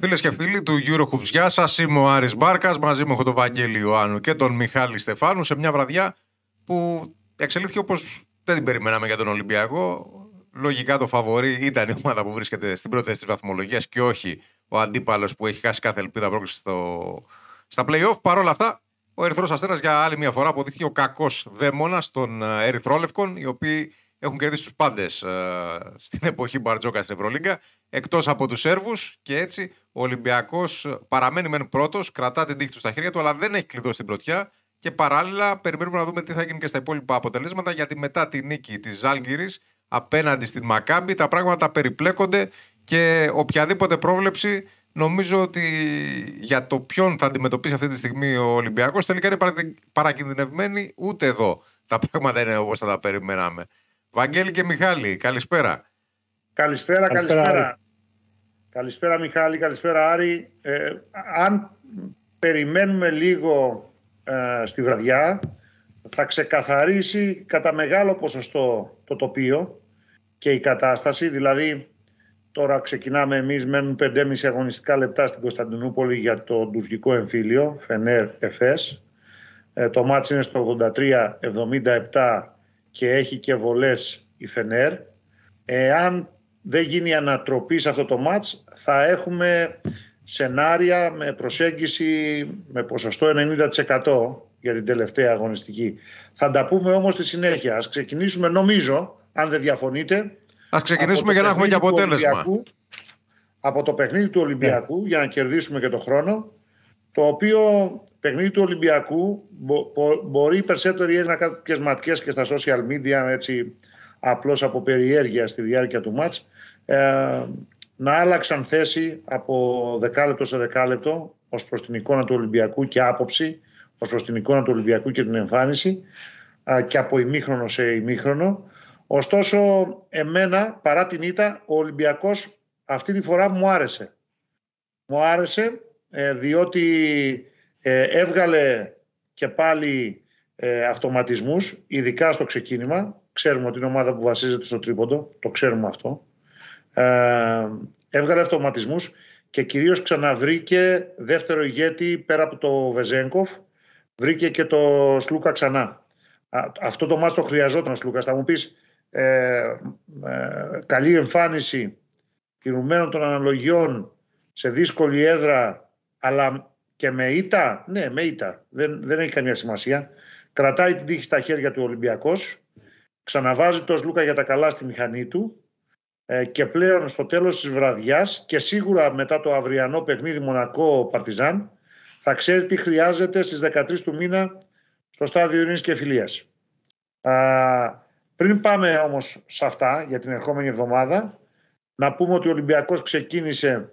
Φίλες και φίλοι του Eurohoops, γεια σας. Είμαι ο Άρης Μπάρκας. Μαζί μου έχω τον Βαγγέλη Ιωάννου και τον Μιχάλη Στεφάνου σε μια βραδιά που εξελίχθηκε όπως δεν την περιμέναμε για τον Ολυμπιακό. Λογικά το φαβορή ήταν η ομάδα που βρίσκεται στην πρώτη θέση της βαθμολογίας και όχι ο αντίπαλος που έχει χάσει κάθε ελπίδα πρόκληση στο... στα playoff. Παρ' όλα αυτά, ο Ερυθρός Αστέρας για άλλη μια φορά αποδείχθηκε ο κακός δαίμονας των ε, Ερυθρόλευκων, οι οποίοι έχουν κερδίσει τους πάντες ε, στην εποχή Μπαρτζόκα στην Ευρωλίγκα, εκτός από τους Σέρβους. Και έτσι ο Ολυμπιακός παραμένει μεν πρώτος, κρατά την τύχη του στα χέρια του, αλλά δεν έχει κλειδώσει την πρωτιά. Και παράλληλα περιμένουμε να δούμε τι θα γίνει και στα υπόλοιπα αποτελέσματα, γιατί μετά τη νίκη της Ζάλγκυρης απέναντι στην Μακάμπη τα πράγματα περιπλέκονται και οποιαδήποτε πρόβλεψη νομίζω ότι για το ποιον θα αντιμετωπίσει αυτή τη στιγμή ο Ολυμπιακός τελικά είναι παρακινδυνευμένη ούτε εδώ. Τα πράγματα είναι όπως θα τα περιμέναμε. Βαγγέλη και Μιχάλη, καλησπέρα. Καλησπέρα, καλησπέρα. Καλησπέρα, Μιχάλη, καλησπέρα Άρη. Ε, αν περιμένουμε λίγο ε, στη βραδιά θα ξεκαθαρίσει κατά μεγάλο ποσοστό το τοπίο και η κατάσταση. Δηλαδή τώρα ξεκινάμε εμείς, μένουν 5,5 αγωνιστικά λεπτά στην Κωνσταντινούπολη για το τουρκικό εμφύλιο, Φενέρ Εφές. Ε, το μάτς είναι στο 83-77 και έχει και βολές η Φενέρ. Εάν δεν γίνει ανατροπή σε αυτό το μάτς θα έχουμε σενάρια με προσέγγιση με ποσοστό 90% για την τελευταία αγωνιστική. Θα τα πούμε όμως στη συνέχεια. Ας ξεκινήσουμε νομίζω, αν δεν διαφωνείτε... Ας ξεκινήσουμε για να έχουμε και αποτέλεσμα. Από το παιχνίδι του Ολυμπιακού, για να κερδίσουμε και το χρόνο, το οποίο παιχνίδι του Ολυμπιακού μπορεί οι περισσότεροι να κάνουν κάποιες ματιές και στα social media έτσι απλώς από περιέργεια στη διάρκεια του μάτς ε, να άλλαξαν θέση από δεκάλεπτο σε δεκάλεπτο ως προς την εικόνα του Ολυμπιακού και άποψη ως προς την εικόνα του Ολυμπιακού και την εμφάνιση και από ημίχρονο σε ημίχρονο. Ωστόσο, εμένα, παρά την ήττα, ο Ολυμπιακός αυτή τη φορά μου άρεσε. Μου άρεσε ε, διότι ε, έβγαλε και πάλι ε, αυτοματισμούς, ειδικά στο ξεκίνημα. Ξέρουμε ότι είναι ομάδα που βασίζεται στο τρίποντο, το ξέρουμε αυτό. Ε, έβγαλε αυτοματισμούς και κυρίως ξαναβρήκε δεύτερο ηγέτη πέρα από το Βεζέγκοφ βρήκε και το Σλούκα ξανά. Αυτό το μάτς το χρειαζόταν ο Σλούκας. Θα μου πεις ε, ε, καλή εμφάνιση κινουμένων των αναλογιών σε δύσκολη έδρα αλλά και με ήττα. Ναι, με ήττα. Δεν, δεν έχει καμία σημασία. Κρατάει την τύχη στα χέρια του Ολυμπιακός. Ξαναβάζει το Σλούκα για τα καλά στη μηχανή του ε, και πλέον στο τέλος της βραδιάς και σίγουρα μετά το αυριανό παιχνίδι Μονακό Παρτιζάν θα ξέρει τι χρειάζεται στις 13 του μήνα στο στάδιο ειρήνης και φιλίας. Α, πριν πάμε όμως σε αυτά για την ερχόμενη εβδομάδα, να πούμε ότι ο Ολυμπιακός ξεκίνησε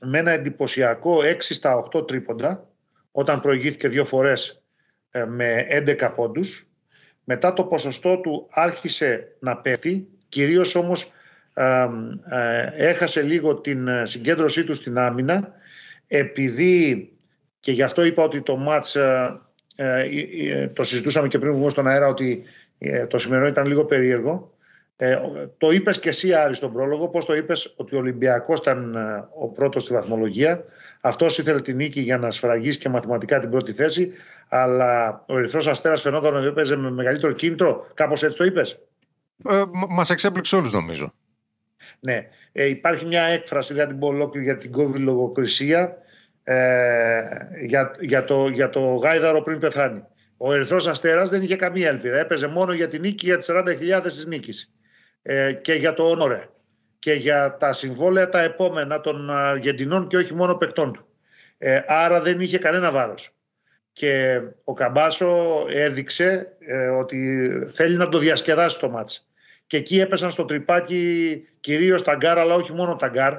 με ένα εντυπωσιακό 6 στα 8 τρίποντα, όταν προηγήθηκε δύο φορές ε, με 11 πόντους. Μετά το ποσοστό του άρχισε να πέφτει, κυρίως όμως ε, έχασε λίγο την συγκέντρωσή του στην άμυνα, επειδή και γι' αυτό είπα ότι το μάτς, ε, ε, ε, το συζητούσαμε και πριν βγούμε στον αέρα, ότι το σημερινό ήταν λίγο περίεργο. Το είπες και εσύ Άρη στον πρόλογο, πώς το είπες ότι ο Ολυμπιακός ήταν ο πρώτος στη βαθμολογία. Αυτός ήθελε την νίκη για να σφραγίσει και μαθηματικά την πρώτη θέση, αλλά ο Ερυθρός Αστέρας φαινόταν ότι έπαιζε με μεγαλύτερο κίνητρο. Κάπως έτσι το είπες; Ε, μας εξέπληξε όλους νομίζω. Ναι. Ε, υπάρχει μια έκφραση, δεν την πω ολόκληρη για την κόβη λογοκρισία ε, για, για, το, για το γάιδαρο πριν πεθάνει. Ο Ερυθρός Αστέρας δεν είχε καμία ελπίδα. Έπαιζε μόνο για την νίκη για τις 40.000 της νίκης. Ε, και για το όνορε. Και για τα συμβόλαια τα επόμενα των Αργεντινών και όχι μόνο παικτών του. Ε, άρα δεν είχε κανένα βάρος. Και ο Καμπάσο έδειξε ε, ότι θέλει να το διασκεδάσει το μάτς. Και εκεί έπεσαν στο τριπάκι κυρίως τα γκαρντ, αλλά όχι μόνο τα γκαρντ.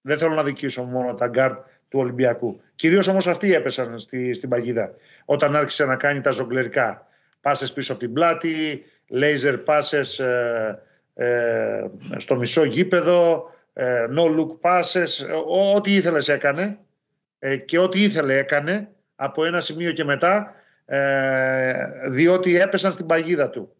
Δεν θέλω να αδικήσω μόνο τα γκαρντ του Ολυμπιακού. Κυρίως όμως αυτοί έπεσαν στη, στην παγίδα όταν άρχισε να κάνει τα ζογκλερικά. Πάσες πίσω από την πλάτη, λέιζερ πάσες ε, ε, στο μισό γήπεδο, ε, no look πάσες, ό,τι ήθελες έκανε ε, και ό,τι ήθελε έκανε από ένα σημείο και μετά διότι έπεσαν στην παγίδα του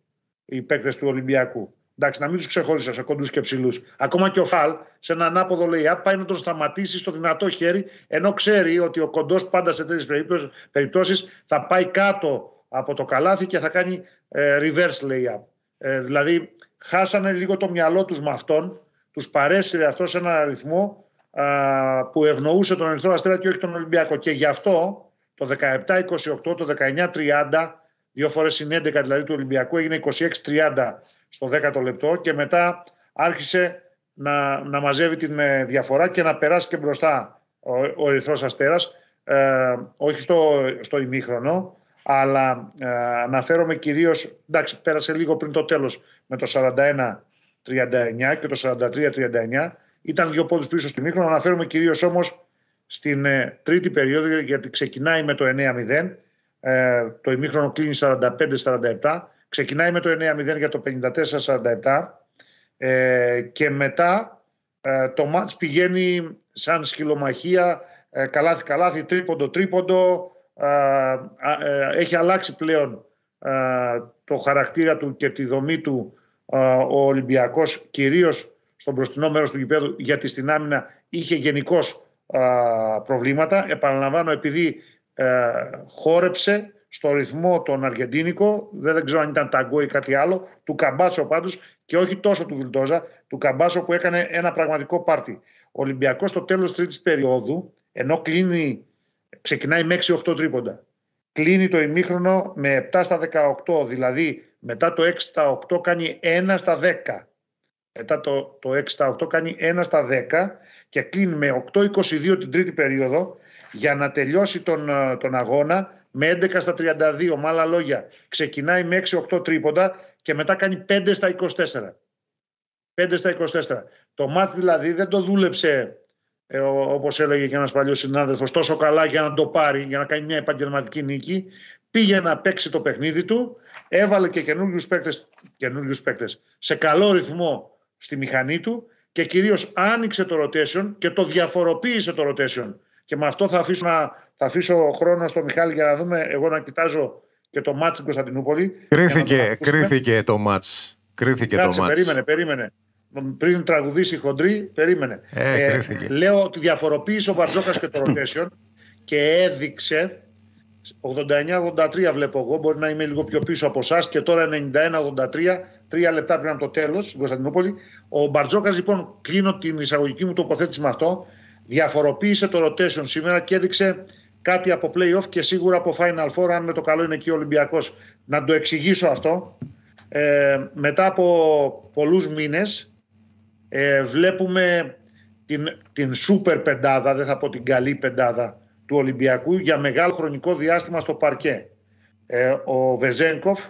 οι παίκτες του Ολυμπιακού. Εντάξει, να μην τους ξεχώρισα σε κοντούς και ψηλούς. Ακόμα και ο Φαλ σε ένα ανάποδο lay-up πάει να τον σταματήσει στο δυνατό χέρι, ενώ ξέρει ότι ο κοντός πάντα σε τέτοιες περιπτώσεις θα πάει κάτω από το καλάθι και θα κάνει ε, reverse lay-up. Ε, δηλαδή, χάσανε λίγο το μυαλό τους με αυτόν, τους παρέσυρε αυτό σε ένα αριθμό α, που ευνοούσε τον Ερυθρό Αστέρα και όχι τον Ολυμπιακό. Και γι' αυτό το 17-28, το 19-30, δύο φορές συν 11 δηλαδή του Ολυμπιακού, έγινε 26-30 στο 10ο λεπτό και μετά άρχισε να, να μαζεύει την ε, διαφορά και να περάσει και μπροστά ο, ο Ερυθρός Αστέρας, ε, όχι στο, στο ημίχρονο, αλλά ε, αναφέρομαι κυρίως, εντάξει πέρασε λίγο πριν το τέλος με το 41-39 και το 43-39, ήταν δύο πόντους πίσω στο ημίχρονο, αναφέρομαι κυρίως όμως στην ε, τρίτη περίοδο γιατί ξεκινάει με το 9-0, ε, το ημίχρονο κλείνει 45-47 Ξεκινάει με το 9-0 για το 54-47 ε, και μετά ε, το μάτς πηγαίνει σαν σκυλομαχία, ε, καλάθι καλάθι, τρίποντο τρίποντο. Ε, έχει αλλάξει πλέον το χαρακτήρα του και τη δομή του ο Ολυμπιακός κυρίως στον μπροστινό μέρος του γηπέδου γιατί στην άμυνα είχε γενικώς προβλήματα. Επαναλαμβάνω επειδή χόρεψε στο ρυθμό τον Αργεντίνικο, δεν, δεν ξέρω αν ήταν ταγκό ή κάτι άλλο, του Καμπάτσο πάντως και όχι τόσο του Βιλτόζα, του Καμπάτσο που έκανε ένα πραγματικό πάρτι. Ο Ολυμπιακός στο τέλος τη τρίτης περίοδου, ενώ κλείνει, ξεκινάει με 6-8 τρίποντα, κλείνει το ημίχρονο με 7 στα 18, δηλαδή μετά το 6 στα 8 κάνει 1 στα 10. Μετά το, το 6 στα 8 κάνει 1 στα 10 και κλείνει με 8-22 την τρίτη περίοδο για να τελειώσει τον, τον αγώνα με 11 στα 32. Με άλλα λόγια, ξεκινάει με 6-8 τρίποντα και μετά κάνει 5 στα 24. 5 στα 24. Το μάτς δηλαδή δεν το δούλεψε, ε, όπως έλεγε και ένας παλιός συνάδελφος, τόσο καλά για να το πάρει, για να κάνει μια επαγγελματική νίκη. Πήγε να παίξει το παιχνίδι του, έβαλε και καινούριους παίκτες, καινούριους παίκτες σε καλό ρυθμό στη μηχανή του και κυρίως άνοιξε το rotation και το διαφοροποίησε το rotation και με αυτό θα αφήσω, θα αφήσω χρόνο στο Μιχάλη για να δούμε εγώ να κοιτάζω και το μάτς στην Κωνσταντινούπολη. Κρίθηκε, το κρίθηκε το μάτς. Κρίθηκε Κάτσε, το μάτς. περίμενε, περίμενε. Πριν τραγουδήσει η χοντρή, περίμενε. Ε, ε, λέω ότι διαφοροποίησε ο Βαρτζόκας και το rotation και έδειξε 89-83 βλέπω εγώ, μπορεί να είμαι λίγο πιο πίσω από εσάς και τώρα 91-83, τρία λεπτά πριν από το τέλος στην Κωνσταντινούπολη. Ο Μπαρτζόκα, λοιπόν, κλείνω την εισαγωγική μου τοποθέτηση με αυτό διαφοροποίησε το rotation σήμερα και έδειξε κάτι από playoff και σίγουρα από Final Four, αν με το καλό είναι εκεί ο Ολυμπιακός. Να το εξηγήσω αυτό. Ε, μετά από πολλούς μήνες ε, βλέπουμε την, την σούπερ πεντάδα, δεν θα πω την καλή πεντάδα του Ολυμπιακού για μεγάλο χρονικό διάστημα στο παρκέ. Ε, ο Βεζένκοφ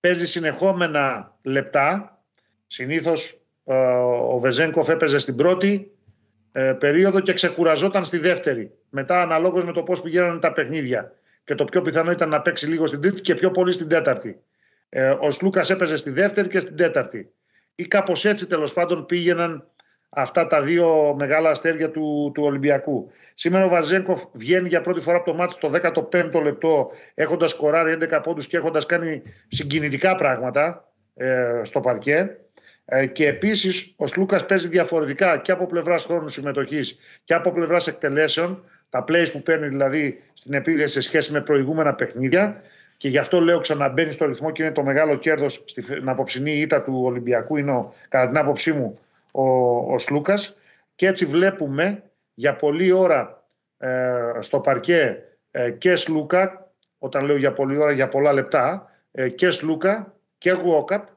παίζει συνεχόμενα λεπτά. Συνήθως ε, ο Βεζένκοφ έπαιζε στην πρώτη, ε, περίοδο και ξεκουραζόταν στη δεύτερη. Μετά, αναλόγως με το πώς πηγαίνανε τα παιχνίδια. Και το πιο πιθανό ήταν να παίξει λίγο στην τρίτη και πιο πολύ στην τέταρτη. Ε, ο Σλούκας έπαιζε στη δεύτερη και στην τέταρτη. Ή κάπως έτσι τέλος πάντων πήγαιναν αυτά τα δύο μεγάλα αστέρια του, του Ολυμπιακού. Σήμερα ο Βαζέγκοφ βγαίνει για πρώτη φορά από το μάτι το 15ο λεπτό, έχοντας κοράρει 11 πόντους και έχοντας κάνει συγκινητικά πράγματα ε, στο παρκέ. Ε, και επίσης ο Σλούκας παίζει διαφορετικά και από πλευράς χρόνου συμμετοχής και από πλευράς εκτελέσεων. Τα plays που παίρνει δηλαδή στην επίδεση σε σχέση με προηγούμενα παιχνίδια. Και γι' αυτό λέω ξαναμπαίνει στο ρυθμό και είναι το μεγάλο κέρδος στην απόψινή ήττα του Ολυμπιακού. Είναι ο, κατά την άποψή μου ο, ο Σλούκας. Και έτσι βλέπουμε για πολλή ώρα ε, στο παρκέ ε, και Σλούκα, όταν λέω για πολλή ώρα, για πολλά λεπτά, ε, και Σλούκα και Γουόκαπ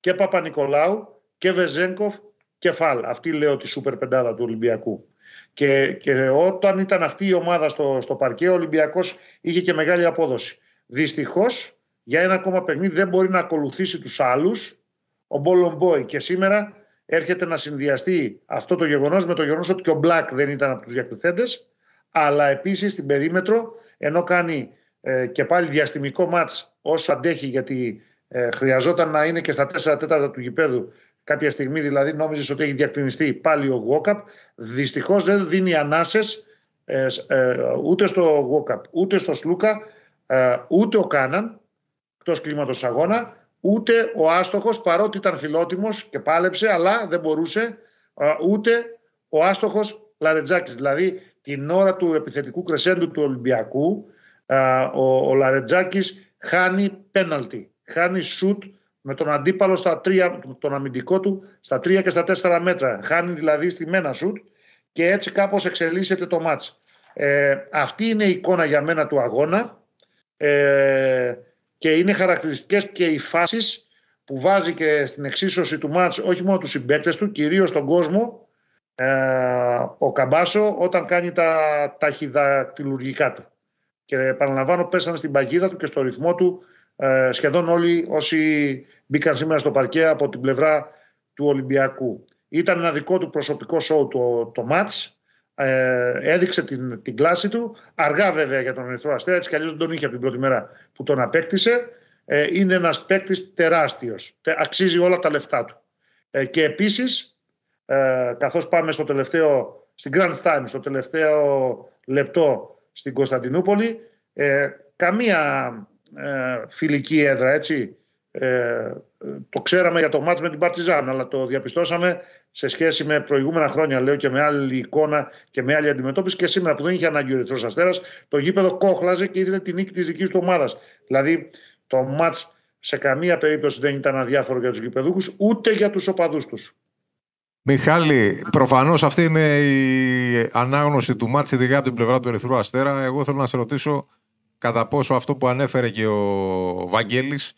και Παπα-Νικολάου και Βεζέγκοφ και Φαλ. Αυτή λέω τη σούπερ πεντάδα του Ολυμπιακού. Και, και όταν ήταν αυτή η ομάδα στο, στο παρκέ, ο Ολυμπιακός είχε και μεγάλη απόδοση. Δυστυχώς, για ένα ακόμα παιχνίδι δεν μπορεί να ακολουθήσει τους άλλους ο Μπολομπόη. Και σήμερα έρχεται να συνδυαστεί αυτό το γεγονός με το γεγονός ότι και ο Μπλακ δεν ήταν από τους διακριθέντες, αλλά επίσης στην περίμετρο, ενώ κάνει ε, και πάλι διαστημικό μάτς όσο αντέχει γιατί ε, χρειαζόταν να είναι και στα 4 τέταρτα του γηπέδου Κάποια στιγμή δηλαδή νόμιζες ότι έχει διακτηνιστεί πάλι ο Γουόκαπ. Δυστυχώς δεν δίνει ανάσες ε, ε, ούτε στο Γουόκαπ ούτε στο Σλούκα ε, ούτε ο Κάναν εκτός κλίματος αγώνα ούτε ο άστοχος παρότι ήταν φιλότιμος και πάλεψε αλλά δεν μπορούσε ούτε ο άστοχος Λαρετζάκης. Δηλαδή την ώρα του επιθετικού κρεσέντου του Ολυμπιακού ο, ο Λαρετζάκης χάνει πέναλτι, χάνει σουτ με τον αντίπαλο στα τρία, τον αμυντικό του στα τρία και στα τέσσερα μέτρα. Χάνει δηλαδή στη μένα σουτ και έτσι κάπως εξελίσσεται το μάτς. Ε, αυτή είναι η εικόνα για μένα του αγώνα ε, και είναι χαρακτηριστικές και οι φάσεις που βάζει και στην εξίσωση του μάτς όχι μόνο τους συμπαίκτες του, κυρίως τον κόσμο ε, ο Καμπάσο όταν κάνει τα ταχυδακτηλουργικά του. Και επαναλαμβάνω πέσανε στην παγίδα του και στο ρυθμό του ε, σχεδόν όλοι όσοι μπήκαν σήμερα στο παρκέ από την πλευρά του Ολυμπιακού. Ήταν ένα δικό του προσωπικό σοου το, το μάτς. Ε, έδειξε την, την κλάση του. Αργά βέβαια για τον Ερυθρό Αστέρας, έτσι κι αλλιώς δεν τον είχε από την πρώτη μέρα που τον απέκτησε. Ε, είναι ένας παίκτης τεράστιος. Αξίζει όλα τα λεφτά του. Ε, και επίσης, ε, καθώς πάμε στο τελευταίο, στην Grand Time, στο τελευταίο λεπτό στην Κωνσταντινούπολη, ε, καμία ε, φιλική έδρα, έτσι. Ε, το ξέραμε για το μάτς με την Παρτιζάν, αλλά το διαπιστώσαμε σε σχέση με προηγούμενα χρόνια, λέω και με άλλη εικόνα και με άλλη αντιμετώπιση και σήμερα που δεν είχε ανάγκη ο Ερυθρός Αστέρας, το γήπεδο κόχλαζε και ήθελε την νίκη της δικής του ομάδας. Δηλαδή το μάτς σε καμία περίπτωση δεν ήταν αδιάφορο για τους γηπεδούχους, ούτε για τους οπαδούς τους. Μιχάλη, προφανώς αυτή είναι η ανάγνωση του μάτς, ειδικά από την πλευρά του Ερυθρού Αστέρα. Εγώ θέλω να σε ρωτήσω κατά πόσο αυτό που ανέφερε και ο Βαγγέλης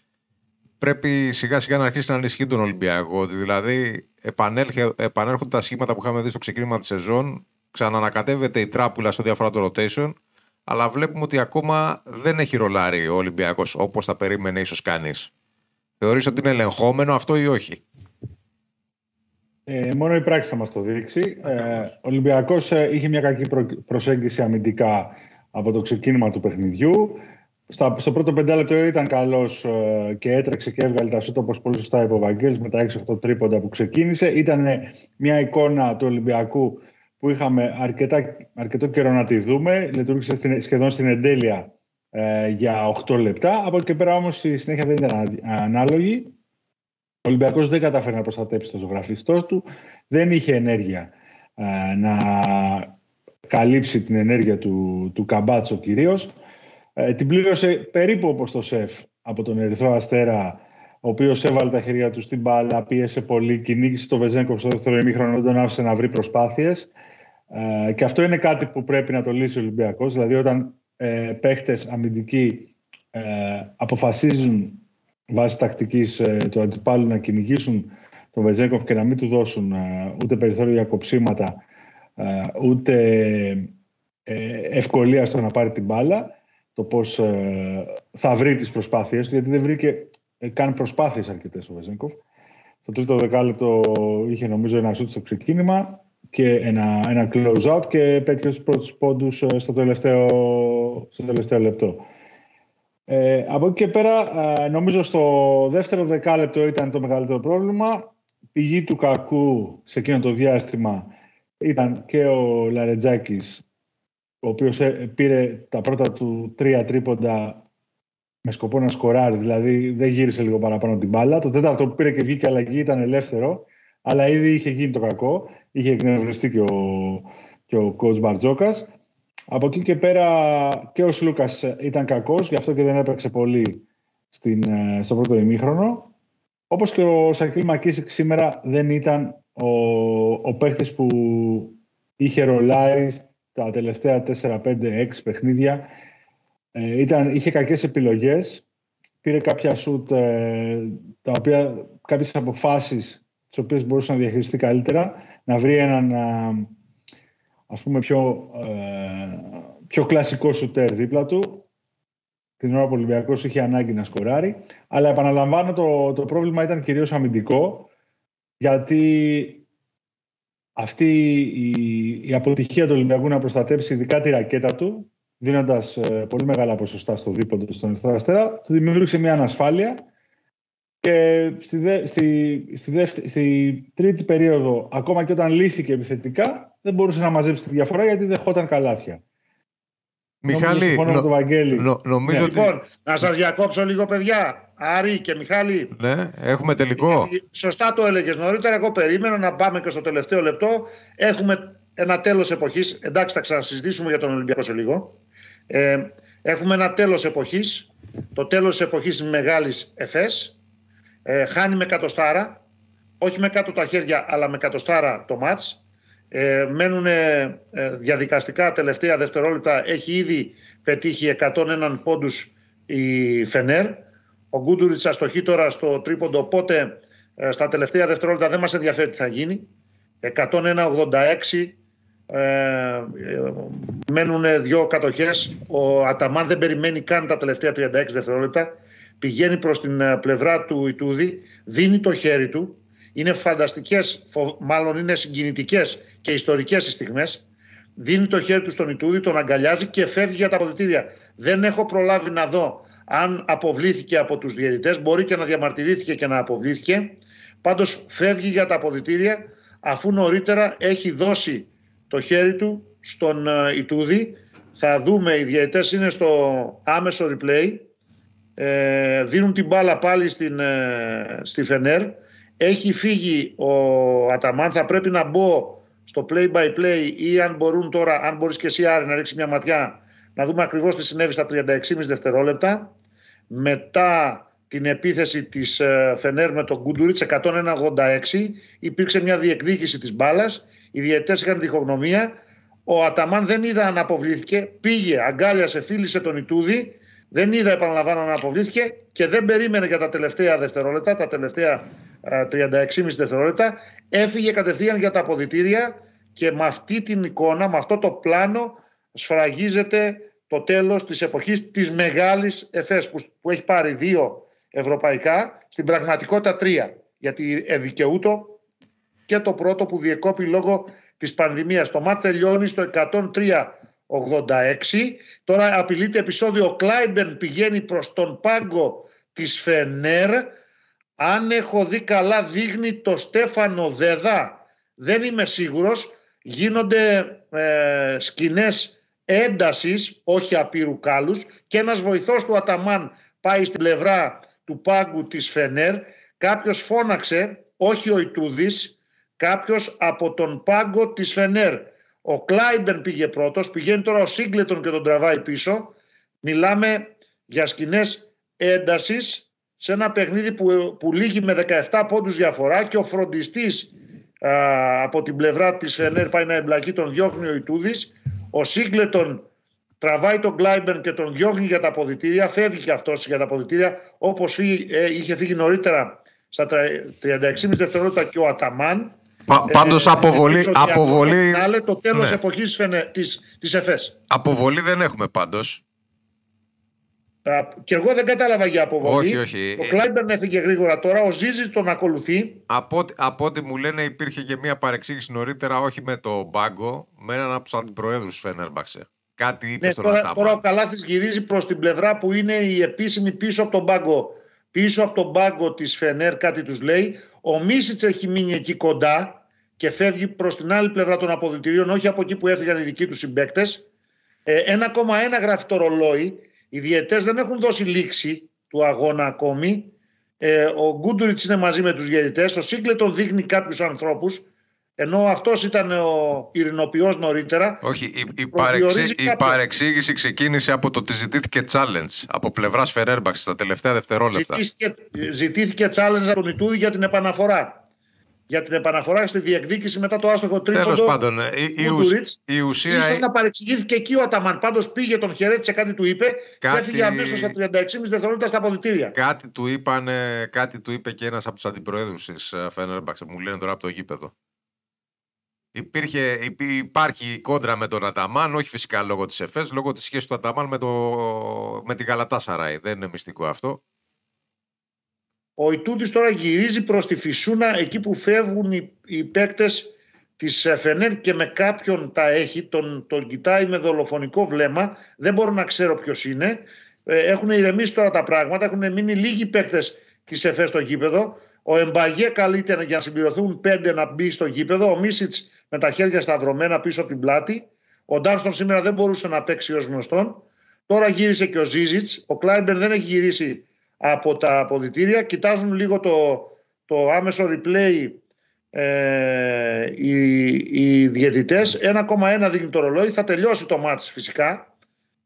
πρέπει σιγά σιγά να αρχίσει να ανισχύει τον Ολυμπιακό. Ότι δηλαδή επανέρχονται τα σχήματα που είχαμε δει στο ξεκίνημα της σεζόν, ξανανακατεύεται η τράπουλα στο διαφορά το rotation, αλλά βλέπουμε ότι ακόμα δεν έχει ρολάρει ο Ολυμπιακός όπως θα περίμενε ίσως κανείς. Θεωρείς ότι είναι ελεγχόμενο αυτό ή όχι; Ε, μόνο η πράξη θα μας το δείξει. Ε, ο Ολυμπιακός ε, είχε μια κακή προσέγγιση αμυντικά από το ξεκίνημα του παιχνιδιού. Στα, στο πρώτο πεντάλεπτο ήταν καλός ε, και έτρεξε και έβγαλε τα σούτ όπως πολύ σωστά είπε ο Βαγγέλης, με τα 6-8 τρίποντα που ξεκίνησε. Ήταν μια εικόνα του Ολυμπιακού που είχαμε αρκετά, αρκετό καιρό να τη δούμε. Λειτουργήσε στην, σχεδόν στην εντέλεια ε, για 8 λεπτά. Από εκεί και πέρα όμως η συνέχεια δεν ήταν ανάλογη. Ο Ολυμπιακός δεν κατάφερε να προστατέψει το ζωγραφιστό του. Δεν είχε ενέργεια ε, να καλύψει την ενέργεια του, του Καμπάτσο κυρίως. Ε, την πλήρωσε περίπου όπως το ΣΕΦ από τον Ερυθρό Αστέρα, ο οποίος έβαλε τα χέρια του στην μπάλα, πίεσε πολύ, κυνήγησε το Βεζέγκοφ στο δεύτερο ημίχρονο, δεν τον άφησε να βρει προσπάθειες. Ε, και αυτό είναι κάτι που πρέπει να το λύσει ο Ολυμπιακός, δηλαδή όταν ε, παίχτες αμυντικοί ε, αποφασίζουν βάσει τακτικής ε, του αντιπάλου να κυνηγήσουν τον Βεζέγκοφ και να μην του δώσουν ε, ούτε περιθώριο για κοψίματα ε, ούτε ε, ευκολία στο να πάρει την μπάλα, το πώς ε, θα βρει τις προσπάθειες του, γιατί δεν βρήκε καν προσπάθειες αρκετές ο Βεζένκοφ. Στο τρίτο δεκάλεπτο είχε νομίζω ένα σούτ στο ξεκίνημα και ένα, ένα close out και πέτυχε τους πρώτους πόντους στο τελευταίο, στο τελευταίο λεπτό. Ε, από εκεί και πέρα, νομίζω στο δεύτερο δεκάλεπτο ήταν το μεγαλύτερο πρόβλημα. Πηγή του κακού σε εκείνο το διάστημα ήταν και ο Λαρετζάκης, ο οποίος ε, πήρε τα πρώτα του τρία τρίποντα με σκοπό να σκοράρει, δηλαδή δεν γύρισε λίγο παραπάνω την μπάλα. Το τέταρτο που πήρε και βγήκε αλλαγή ήταν ελεύθερο, αλλά ήδη είχε γίνει το κακό. Είχε εκνευριστεί και ο, και ο coach Μπαρτζόκας. Από εκεί και πέρα και ο Σλούκας ήταν κακός, γι' αυτό και δεν έπαιξε πολύ στην, ε, στο πρώτο ημίχρονο. Όπως και ο Σακίλ Μακίσικ σήμερα δεν ήταν ο, ο παίχτης που είχε ρολάρει τα τελευταία 4-5-6 παιχνίδια. Ε, ήταν, είχε κακές επιλογές. Πήρε κάποια σουτ, ε, τα οποία, κάποιες αποφάσεις τις οποίες μπορούσε να διαχειριστεί καλύτερα. Να βρει έναν ε, ας πούμε πιο, ε, πιο κλασικό σουτέρ δίπλα του. Την ώρα που ο Ολυμπιακός είχε ανάγκη να σκοράρει. Αλλά επαναλαμβάνω το, το πρόβλημα ήταν κυρίως αμυντικό γιατί αυτή η, η αποτυχία του Ολυμπιακού να προστατέψει ειδικά τη ρακέτα του, δίνοντας ε, πολύ μεγάλα ποσοστά στο δίποτο στον Ερυθρό Αστέρα, του δημιούργησε μια ανασφάλεια και στη, στη, στη, στη τρίτη περίοδο, ακόμα και όταν λύθηκε επιθετικά, δεν μπορούσε να μαζέψει τη διαφορά γιατί δεχόταν καλάθια. Μιχάλη, νο, νο, νομίζω ναι. ότι... Λοιπόν, να σας διακόψω λίγο παιδιά. Άρη και Μιχάλη. Ναι, έχουμε τελικό. Σωστά το έλεγες νωρίτερα. Εγώ περίμενα να πάμε και στο τελευταίο λεπτό. Έχουμε ένα τέλος εποχής. Εντάξει, θα ξανασυζητήσουμε για τον Ολυμπιακό σε λίγο. Ε, έχουμε ένα τέλος εποχής. Το τέλος της εποχής μεγάλης ΕΦΕΣ. Ε, χάνει με κατοστάρα. Όχι με κάτω τα χέρια, αλλά με κατοστάρα το μάτς. Ε, μένουν ε, διαδικαστικά τελευταία δευτερόλεπτα. Έχει ήδη πετύχει 101 πόντους η Φενέρ. Ο Γκούντουριτς αστοχεί τώρα στο τρίποντο, οπότε ε, στα τελευταία δευτερόλεπτα δεν μας ενδιαφέρει τι θα γίνει. 101-86 ε, μένουν δύο κατοχές. Ο Αταμάν δεν περιμένει καν τα τελευταία 36 δευτερόλεπτα. Πηγαίνει προς την πλευρά του Ιτούδη, δίνει το χέρι του. Είναι φανταστικές, μάλλον είναι συγκινητικές και ιστορικές οι στιγμές. Δίνει το χέρι του στον Ιτούδη, τον αγκαλιάζει και φεύγει για τα αποδητήρια. Δεν έχω προλάβει να δω αν αποβλήθηκε από τους διαιτητές. Μπορεί και να διαμαρτυρήθηκε και να αποβλήθηκε. Πάντως φεύγει για τα αποδητήρια αφού νωρίτερα έχει δώσει το χέρι του στον uh, Ιτούδη. Θα δούμε, οι διαιτητές είναι στο άμεσο replay. Ε, δίνουν την μπάλα πάλι στην, ε, στη Φενέρ. Έχει φύγει ο Αταμάν. Θα πρέπει να μπω στο play by play ή αν μπορούν τώρα, αν μπορείς και εσύ Άρη να ρίξεις μια ματιά να δούμε ακριβώς τι συνέβη στα 36,5 δευτερόλεπτα. Μετά την επίθεση της ε, Φενέρ με τον Γκούντουριτς 186 υπήρξε μια διεκδίκηση της μπάλας. οι διαιτητές είχαν διχογνωμία. Ο Αταμάν δεν είδα αν αποβλήθηκε. Πήγε, αγκάλιασε, φίλησε τον Ιτούδη. Δεν είδα επαναλαμβάνω να αποβλήθηκε και δεν περίμενε για τα τελευταία δευτερόλεπτα τα τελευταία 36,5 δευτερόλεπτα. Έφυγε κατευθείαν για τα αποδητήρια και με αυτή την εικόνα, με αυτό το πλάνο σφραγίζεται το τέλος της εποχής της μεγάλης ΕΦΕΣ που, που έχει πάρει δύο ευρωπαϊκά, στην πραγματικότητα τρία. Γιατί εδικαιούτο και το πρώτο που διεκόπη λόγω της πανδημίας. Το μάτ τελειώνει στο 103 Τώρα απειλείται επεισόδιο. Ο Κλάιμπεν πηγαίνει προς τον πάγκο της Φενέρ αν έχω δει καλά δείχνει το Στέφανο Δεδά. Δεν είμαι σίγουρος. Γίνονται ε, σκηνές έντασης, όχι απείρου κάλους και ένας βοηθός του Αταμάν πάει στην πλευρά του πάγκου της Φενέρ. Κάποιος φώναξε, όχι ο Ιτούδης, κάποιος από τον πάγκο της Φενέρ. Ο Κλάιμπερν πήγε πρώτος, πηγαίνει τώρα ο Σίγκλετον και τον τραβάει πίσω. Μιλάμε για σκηνές έντασης σε ένα παιχνίδι που, που λύγει με 17 πόντους διαφορά και ο φροντιστής α, από την πλευρά της Φενέρ πάει να εμπλακεί τον διώχνει ο Ιτούδης. Ο Σίγκλετον τραβάει τον Γκλάιμπερν και τον διώχνει για τα αποδητήρια. Φεύγει και αυτός για τα αποδητήρια όπως ε, είχε φύγει νωρίτερα στα 36,5 δευτερόλεπτα και ο Αταμάν. Πα, πάντως ε, αποβολή... αποβολή... Το τέλος ναι. εποχής της, της ΕΦΕΣ. Αποβολή δεν έχουμε πάντως. Και εγώ δεν κατάλαβα για αποβολή. Όχι, όχι. Ο Κλάιμπερν έφυγε γρήγορα τώρα. Ο Ζίζη τον ακολουθεί. Από, από ό,τι μου λένε, υπήρχε και μία παρεξήγηση νωρίτερα, όχι με το Μπάγκο, με έναν από τους αντιπροέδρους Φένερμπαξε. Κάτι είπε ναι, στον τώρα, τώρα ο Καλάθης γυρίζει προς την πλευρά που είναι η επίσημη πίσω από τον Μπάγκο. Πίσω από τον Μπάγκο της Φενέρ, κάτι τους λέει. Ο Μίσιτς έχει μείνει εκεί κοντά και φεύγει προς την άλλη πλευρά των αποδητηρίων, όχι από εκεί που έφυγαν οι δικοί τους συμπαίκτες. 1,1 ε, γράφει το ρολόι. Οι διαιτές δεν έχουν δώσει λήξη του αγώνα ακόμη. Ε, ο Γκούντουριτς είναι μαζί με τους διαιτητές. Ο Σίγκλετον δείχνει κάποιους ανθρώπους. Ενώ αυτός ήταν ο ειρηνοποιός νωρίτερα. Όχι, η, η, παρεξή, η παρεξήγηση ξεκίνησε από το ότι ζητήθηκε challenge από πλευράς Φερέρμπαξ στα τελευταία δευτερόλεπτα. Ζητήθηκε, ζητήθηκε challenge από τον Ιτούδη για την επαναφορά για την επαναφορά στη διεκδίκηση μετά το άστοχο τρίποντο. Τέλος πάντων, ε, η, η, η ουσία. ίσως να παρεξηγήθηκε εκεί ο Αταμάν. Πάντως πήγε, τον χαιρέτησε, κάτι του είπε κάτι... και έφυγε αμέσως στα 36,5 δευτερόλεπτα στα αποδητήρια. Κάτι του, είπαν, κάτι του είπε και ένας από τους αντιπροέδρους της ε, Φένερμπαξ. Μου λένε τώρα από το γήπεδο. Υπήρχε, υπάρχει κόντρα με τον Αταμάν, όχι φυσικά λόγω της ΕΦΕΣ, λόγω της σχέσης του Αταμάν με, το, με την Γαλατά Σαράι. Δεν είναι μυστικό αυτό. Ο Ιτούτης τώρα γυρίζει προς τη Φυσούνα εκεί που φεύγουν οι, οι παίκτες της Φενέρ και με κάποιον τα έχει, τον, τον κοιτάει με δολοφονικό βλέμμα, δεν μπορώ να ξέρω ποιος είναι. Ε, έχουν ηρεμήσει τώρα τα πράγματα, έχουν μείνει λίγοι παίκτες της ΕΦΕ στο γήπεδο. Ο Εμπαγέ καλείται για να συμπληρωθούν πέντε να μπει στο γήπεδο. Ο Μίσιτς με τα χέρια σταυρωμένα πίσω από την πλάτη. Ο Ντάνστον σήμερα δεν μπορούσε να παίξει ως γνωστόν. Τώρα γύρισε και ο Ζίζιτς. Ο Κλάιμπερ δεν έχει γυρίσει από τα αποδητήρια. Κοιτάζουν λίγο το, το άμεσο replay ε, οι, οι διαιτητές. 1,1 δείχνει το ρολόι. Θα τελειώσει το μάτς φυσικά.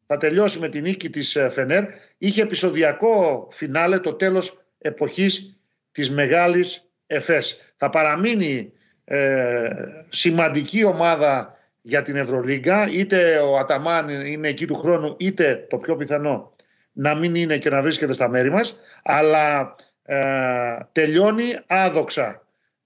Θα τελειώσει με την νίκη της ε, Φενέρ. Είχε επεισοδιακό φινάλε το τέλος εποχής της μεγάλης ΕΦΕΣ. Θα παραμείνει ε, σημαντική ομάδα για την Ευρωλίγκα. Είτε ο Αταμάν είναι εκεί του χρόνου, είτε το πιο πιθανό να μην είναι και να βρίσκεται στα μέρη μας. Αλλά ε, τελειώνει άδοξα.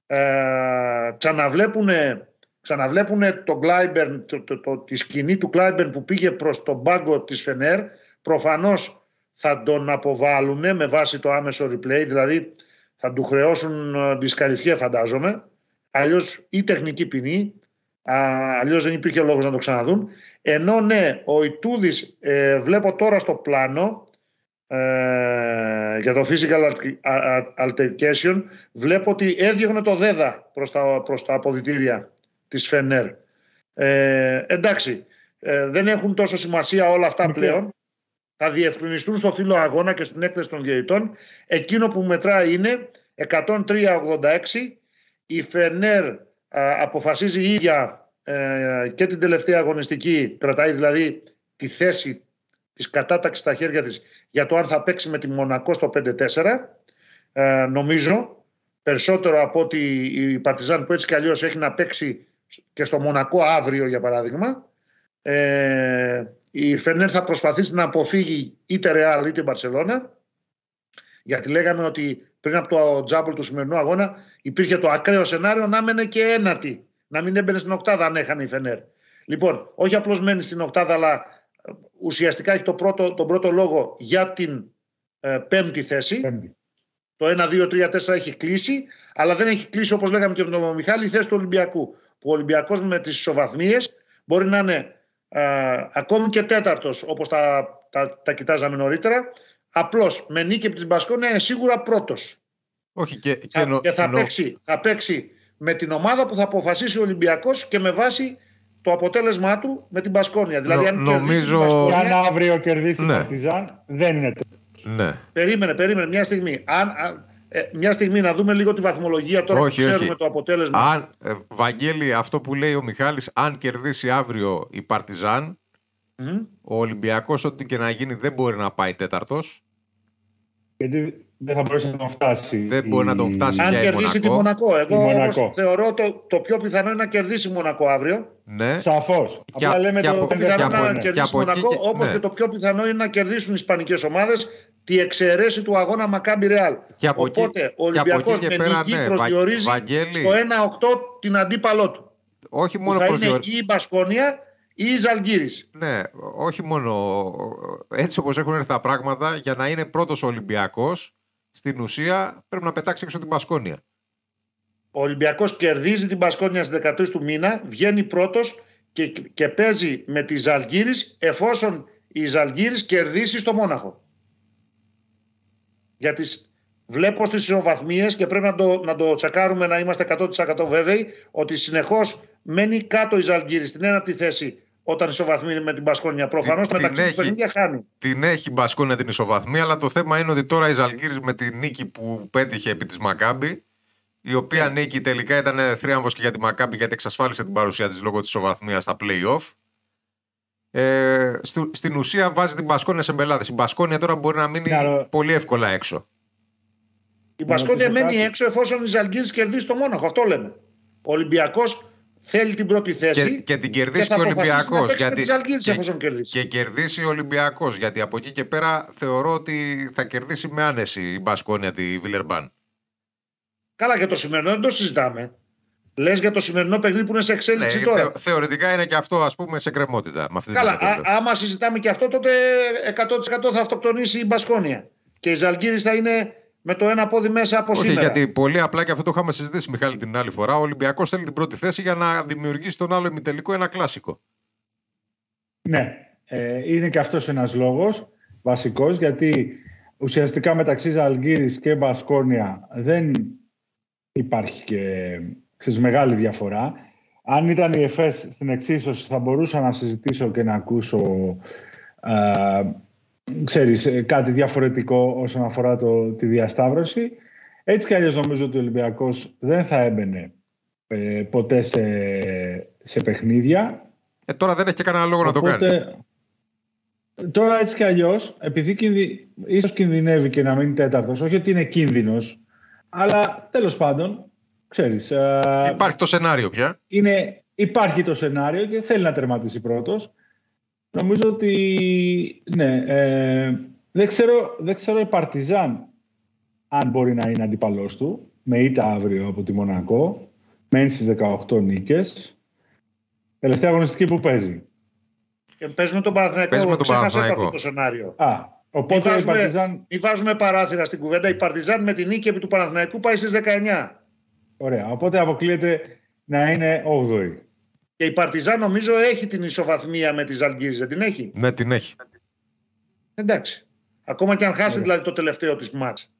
Ε, ξαναβλέπουνε, ξαναβλέπουνε τον Κλάιμπερν, το, το, το, τη σκηνή του Κλάιμπερν που πήγε προς τον πάγκο της Φενέρ. Προφανώς θα τον αποβάλουν με βάση το άμεσο replay, δηλαδή θα του χρεώσουν ε, δυσκαλυφιέ φαντάζομαι. Αλλιώς ή τεχνική ποινή, αλλιώς δεν υπήρχε λόγος να το ξαναδούν. Ενώ ναι, ο Ιτούδης ε, βλέπω τώρα στο πλάνο ε, για το physical altercation βλέπω ότι έδιωχνε το δέδα προς τα, προς τα αποδητήρια της Φενέρ. Ε, εντάξει, ε, δεν έχουν τόσο σημασία όλα αυτά πλέον. Θα διευκρινιστούν στο φύλλο αγώνα και στην έκθεση των διαιτητών. Εκείνο που μετράει είναι 103-86. Η Φενέρ αποφασίζει η ίδια και την τελευταία αγωνιστική, κρατάει δηλαδή τη θέση της κατάταξης στα χέρια της για το αν θα παίξει με τη Μονακό στο 5-4. Ε, νομίζω περισσότερο από ότι η Παρτιζάν που έτσι κι αλλιώς έχει να παίξει και στο Μονακό αύριο για παράδειγμα ε, η Φενέρ θα προσπαθήσει να αποφύγει είτε Ρεάλ είτε Μπαρσελώνα γιατί λέγαμε ότι πριν από το τζάμπολ του σημερινού αγώνα υπήρχε το ακραίο σενάριο να μένει και ένατη να μην έμπαινε στην οκτάδα αν έχανε η Φενέρ. Λοιπόν, όχι απλώς μένει στην οκτάδα, αλλά ουσιαστικά έχει το πρώτο, τον πρώτο λόγο για την ε, πέμπτη θέση. Το 1, 2, 3, 4 έχει κλείσει, αλλά δεν έχει κλείσει όπως λέγαμε και με τον Μιχάλη η θέση του Ολυμπιακού. Που ο Ολυμπιακός με τις ισοβαθμίες μπορεί να είναι ε, ακόμη και τέταρτος όπως τα, τα, τα κοιτάζαμε νωρίτερα. Απλώς με νίκη από την Μπασκόνια είναι σίγουρα πρώτος. Όχι και, και, θα, και θα, παίξει, θα παίξει με την ομάδα που θα αποφασίσει ο Ολυμπιακός και με βάση το αποτέλεσμά του με την Πασκόνια. Δηλαδή, αν νομίζω... αν αύριο κερδίσει ναι. Παρτιζάν, δεν είναι τέτοιο. Ναι. Περίμενε, περίμενε μια στιγμή. Αν, ε, μια στιγμή να δούμε λίγο τη βαθμολογία τώρα όχι, που ξέρουμε όχι. το αποτέλεσμα. Αν, ε, Βαγγέλη, αυτό που λέει ο Μιχάλης, αν κερδίσει αύριο η Παρτιζάν, mm. ο Ολυμπιακός ό,τι και να γίνει δεν μπορεί να πάει τέταρτος. Γιατί δεν θα μπορέσει να τον φτάσει. Δεν μπορεί να τον φτάσει Αν κερδίσει τη Μονακό. Εγώ Μονακό. θεωρώ το, το πιο πιθανό είναι να κερδίσει Μονακό αύριο. Ναι. Σαφώς. Απλά λέμε το πιο πιθανό να κερδίσει Μονακό, όπως ναι. και το πιο πιθανό είναι να κερδίσουν οι Ισπανικές ομάδες τη εξαιρέση του αγώνα Μακάμπι Ρεάλ. Οπότε ο Ολυμπιακός με νίκη ναι, προσδιορίζει Βαγγέλη. στο 1-8 την αντίπαλό του. Όχι μόνο που θα είναι ή η Μπασκόνια ή η Ζαλγκύρης. Ναι, όχι μόνο έτσι όπως έχουν έρθει τα πράγματα για να είναι πρώτος ο Ολυμπιακός στην ουσία πρέπει να πετάξει έξω την Πασκόνια. Ο Ολυμπιακός κερδίζει την Πασκόνια στις 13 του μήνα, βγαίνει πρώτος και, και παίζει με τη Ζαλγύρη εφόσον η Ζαλγύρη κερδίσει στο Μόναχο. Γιατί βλέπω στις ισοβαθμίες και πρέπει να το, να το τσακάρουμε να είμαστε 100% βέβαιοι ότι συνεχώς μένει κάτω η Ζαλγύρη στην ένατη θέση όταν ισοβαθμεί με την Μπασκόνια. Προφανώς μεταξύ του παιχνίδια χάνει. Την έχει η Μπασκόνια την ισοβαθμία, αλλά το θέμα είναι ότι τώρα η Ζαλγκύρη με τη νίκη που πέτυχε επί της Μακάμπη, η οποία yeah. Ναι. νίκη τελικά ήταν θρίαμβος και για τη Μακάμπη γιατί εξασφάλισε την παρουσία της λόγω της ισοβαθμίας στα playoff. Ε, στην ουσία βάζει την Μπασκόνια σε μπελάδες. Η Μπασκόνια τώρα μπορεί να μείνει yeah, πολύ εύκολα έξω. Η Μπασκόνια μένει έξω εφόσον η Ζαλγκύρη κερδίσει το Μόναχο. Αυτό λέμε. Ο Ολυμπιακός θέλει την πρώτη θέση. Και, και την κερδίσει και, ο Ολυμπιακός. Γιατί... Και, κερδίσει. και κερδίσει ο Ολυμπιακός. Γιατί από εκεί και πέρα θεωρώ ότι θα κερδίσει με άνεση η Μπασκόνια τη Βιλερμπάν. Καλά, για το σημερινό δεν το συζητάμε. Λες για το σημερινό παιχνίδι που είναι σε εξέλιξη ναι, τώρα. θεωρητικά είναι και αυτό ας πούμε σε κρεμότητα. Με αυτή Καλά, α, άμα συζητάμε και αυτό, τότε 100% θα αυτοκτονήσει η Μπασκόνια. Και η Ζαλγκύρη θα είναι με το ένα πόδι μέσα από Όχι, σήμερα. γιατί πολύ απλά και αυτό το είχαμε συζητήσει, Μιχάλη, την άλλη φορά. Ο Ολυμπιακός θέλει την πρώτη θέση για να δημιουργήσει τον άλλο ημιτελικό ένα κλασικό. Ναι, ε, είναι και αυτός ένας λόγος βασικός, γιατί ουσιαστικά μεταξύ Ζαλγκύρης και Μπασκόνια δεν υπάρχει και ξέρεις, μεγάλη διαφορά. αν ήταν η ΕΦΕΣ στην εξίσωση θα μπορούσα να συζητήσω και να ακούσω ξέρεις, ε, κάτι διαφορετικό όσον αφορά το, τη διασταύρωση. Έτσι κι αλλιώς νομίζω ότι ο Ολυμπιακός δεν θα έμπαινε ε, ποτέ σε, σε παιχνίδια. Ε, τώρα δεν έχει και κανένα λόγο να το κάνει. Τώρα έτσι κι αλλιώς, επειδή κινδυ... ίσως κινδυνεύει και να μείνει τέταρτος, όχι ότι είναι κίνδυνος, αλλά τέλος πάντων, ξέρεις... Ε, υπάρχει το σενάριο πια. Είναι, υπάρχει το σενάριο και θέλει να τερματίσει πρώτος. Νομίζω ότι ναι, ε, δεν, ξέρω, δεν ξέρω η Παρτιζάν αν μπορεί να είναι αντίπαλός του με ήττα αύριο από τη Μονακό. Μένει στις 18 νίκες. Τελευταία αγωνιστική που παίζει. Και παίζουμε τον Παναθηναϊκό. Παίζουμε τον Παναθηναϊκό. το σενάριο. Α, οπότε μην βάζουμε, η Παρτιζάν... Μην βάζουμε παράθυρα στην κουβέντα. Η Παρτιζάν με την νίκη επί του Παναθηναϊκού πάει στις 19. Ωραία. Οπότε αποκλείεται να είναι 8η. Και η Παρτιζάν νομίζω έχει την ισοβαθμία με τη Ζαλγκύρη, δεν την έχει; Ναι, την έχει. Εντάξει. Ακόμα και αν χάσει δηλαδή το τελευταίο της μάτς.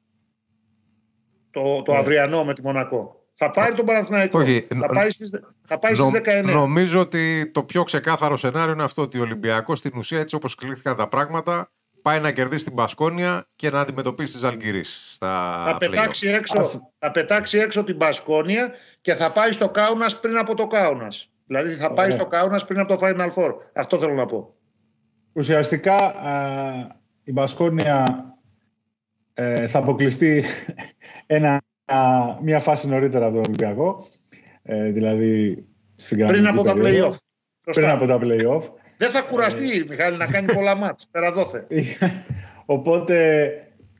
Το, το αυριανό με τη Μονακό. Θα πάρει τον Παναθηναϊκό. Όχι, θα πάει στις, θα πάει στις 19. Νομίζω ότι το πιο ξεκάθαρο σενάριο είναι αυτό ότι ο Ολυμπιακός στην ουσία έτσι όπως κλείθηκαν τα πράγματα πάει να κερδίσει την Πασκόνια και να αντιμετωπίσει τις Αλγυρίς στα θα πετάξει, έξω, θα πετάξει έξω την Πασκόνια και θα πάει στο Κάουνας πριν από το Κάουνας. Δηλαδή θα πάει στο Κάουνα πριν από το Final Four. Αυτό θέλω να πω. Ουσιαστικά η Μπασκόνια ε, θα αποκλειστεί ένα, μια φάση νωρίτερα από τον Ολυμπιακό. Ε, δηλαδή πριν από τα play-off. Πριν από τα play-off. Δεν θα κουραστεί, ε, Μιχάλη, να κάνει πολλά μάτς. Πέρα δόθε. Οπότε,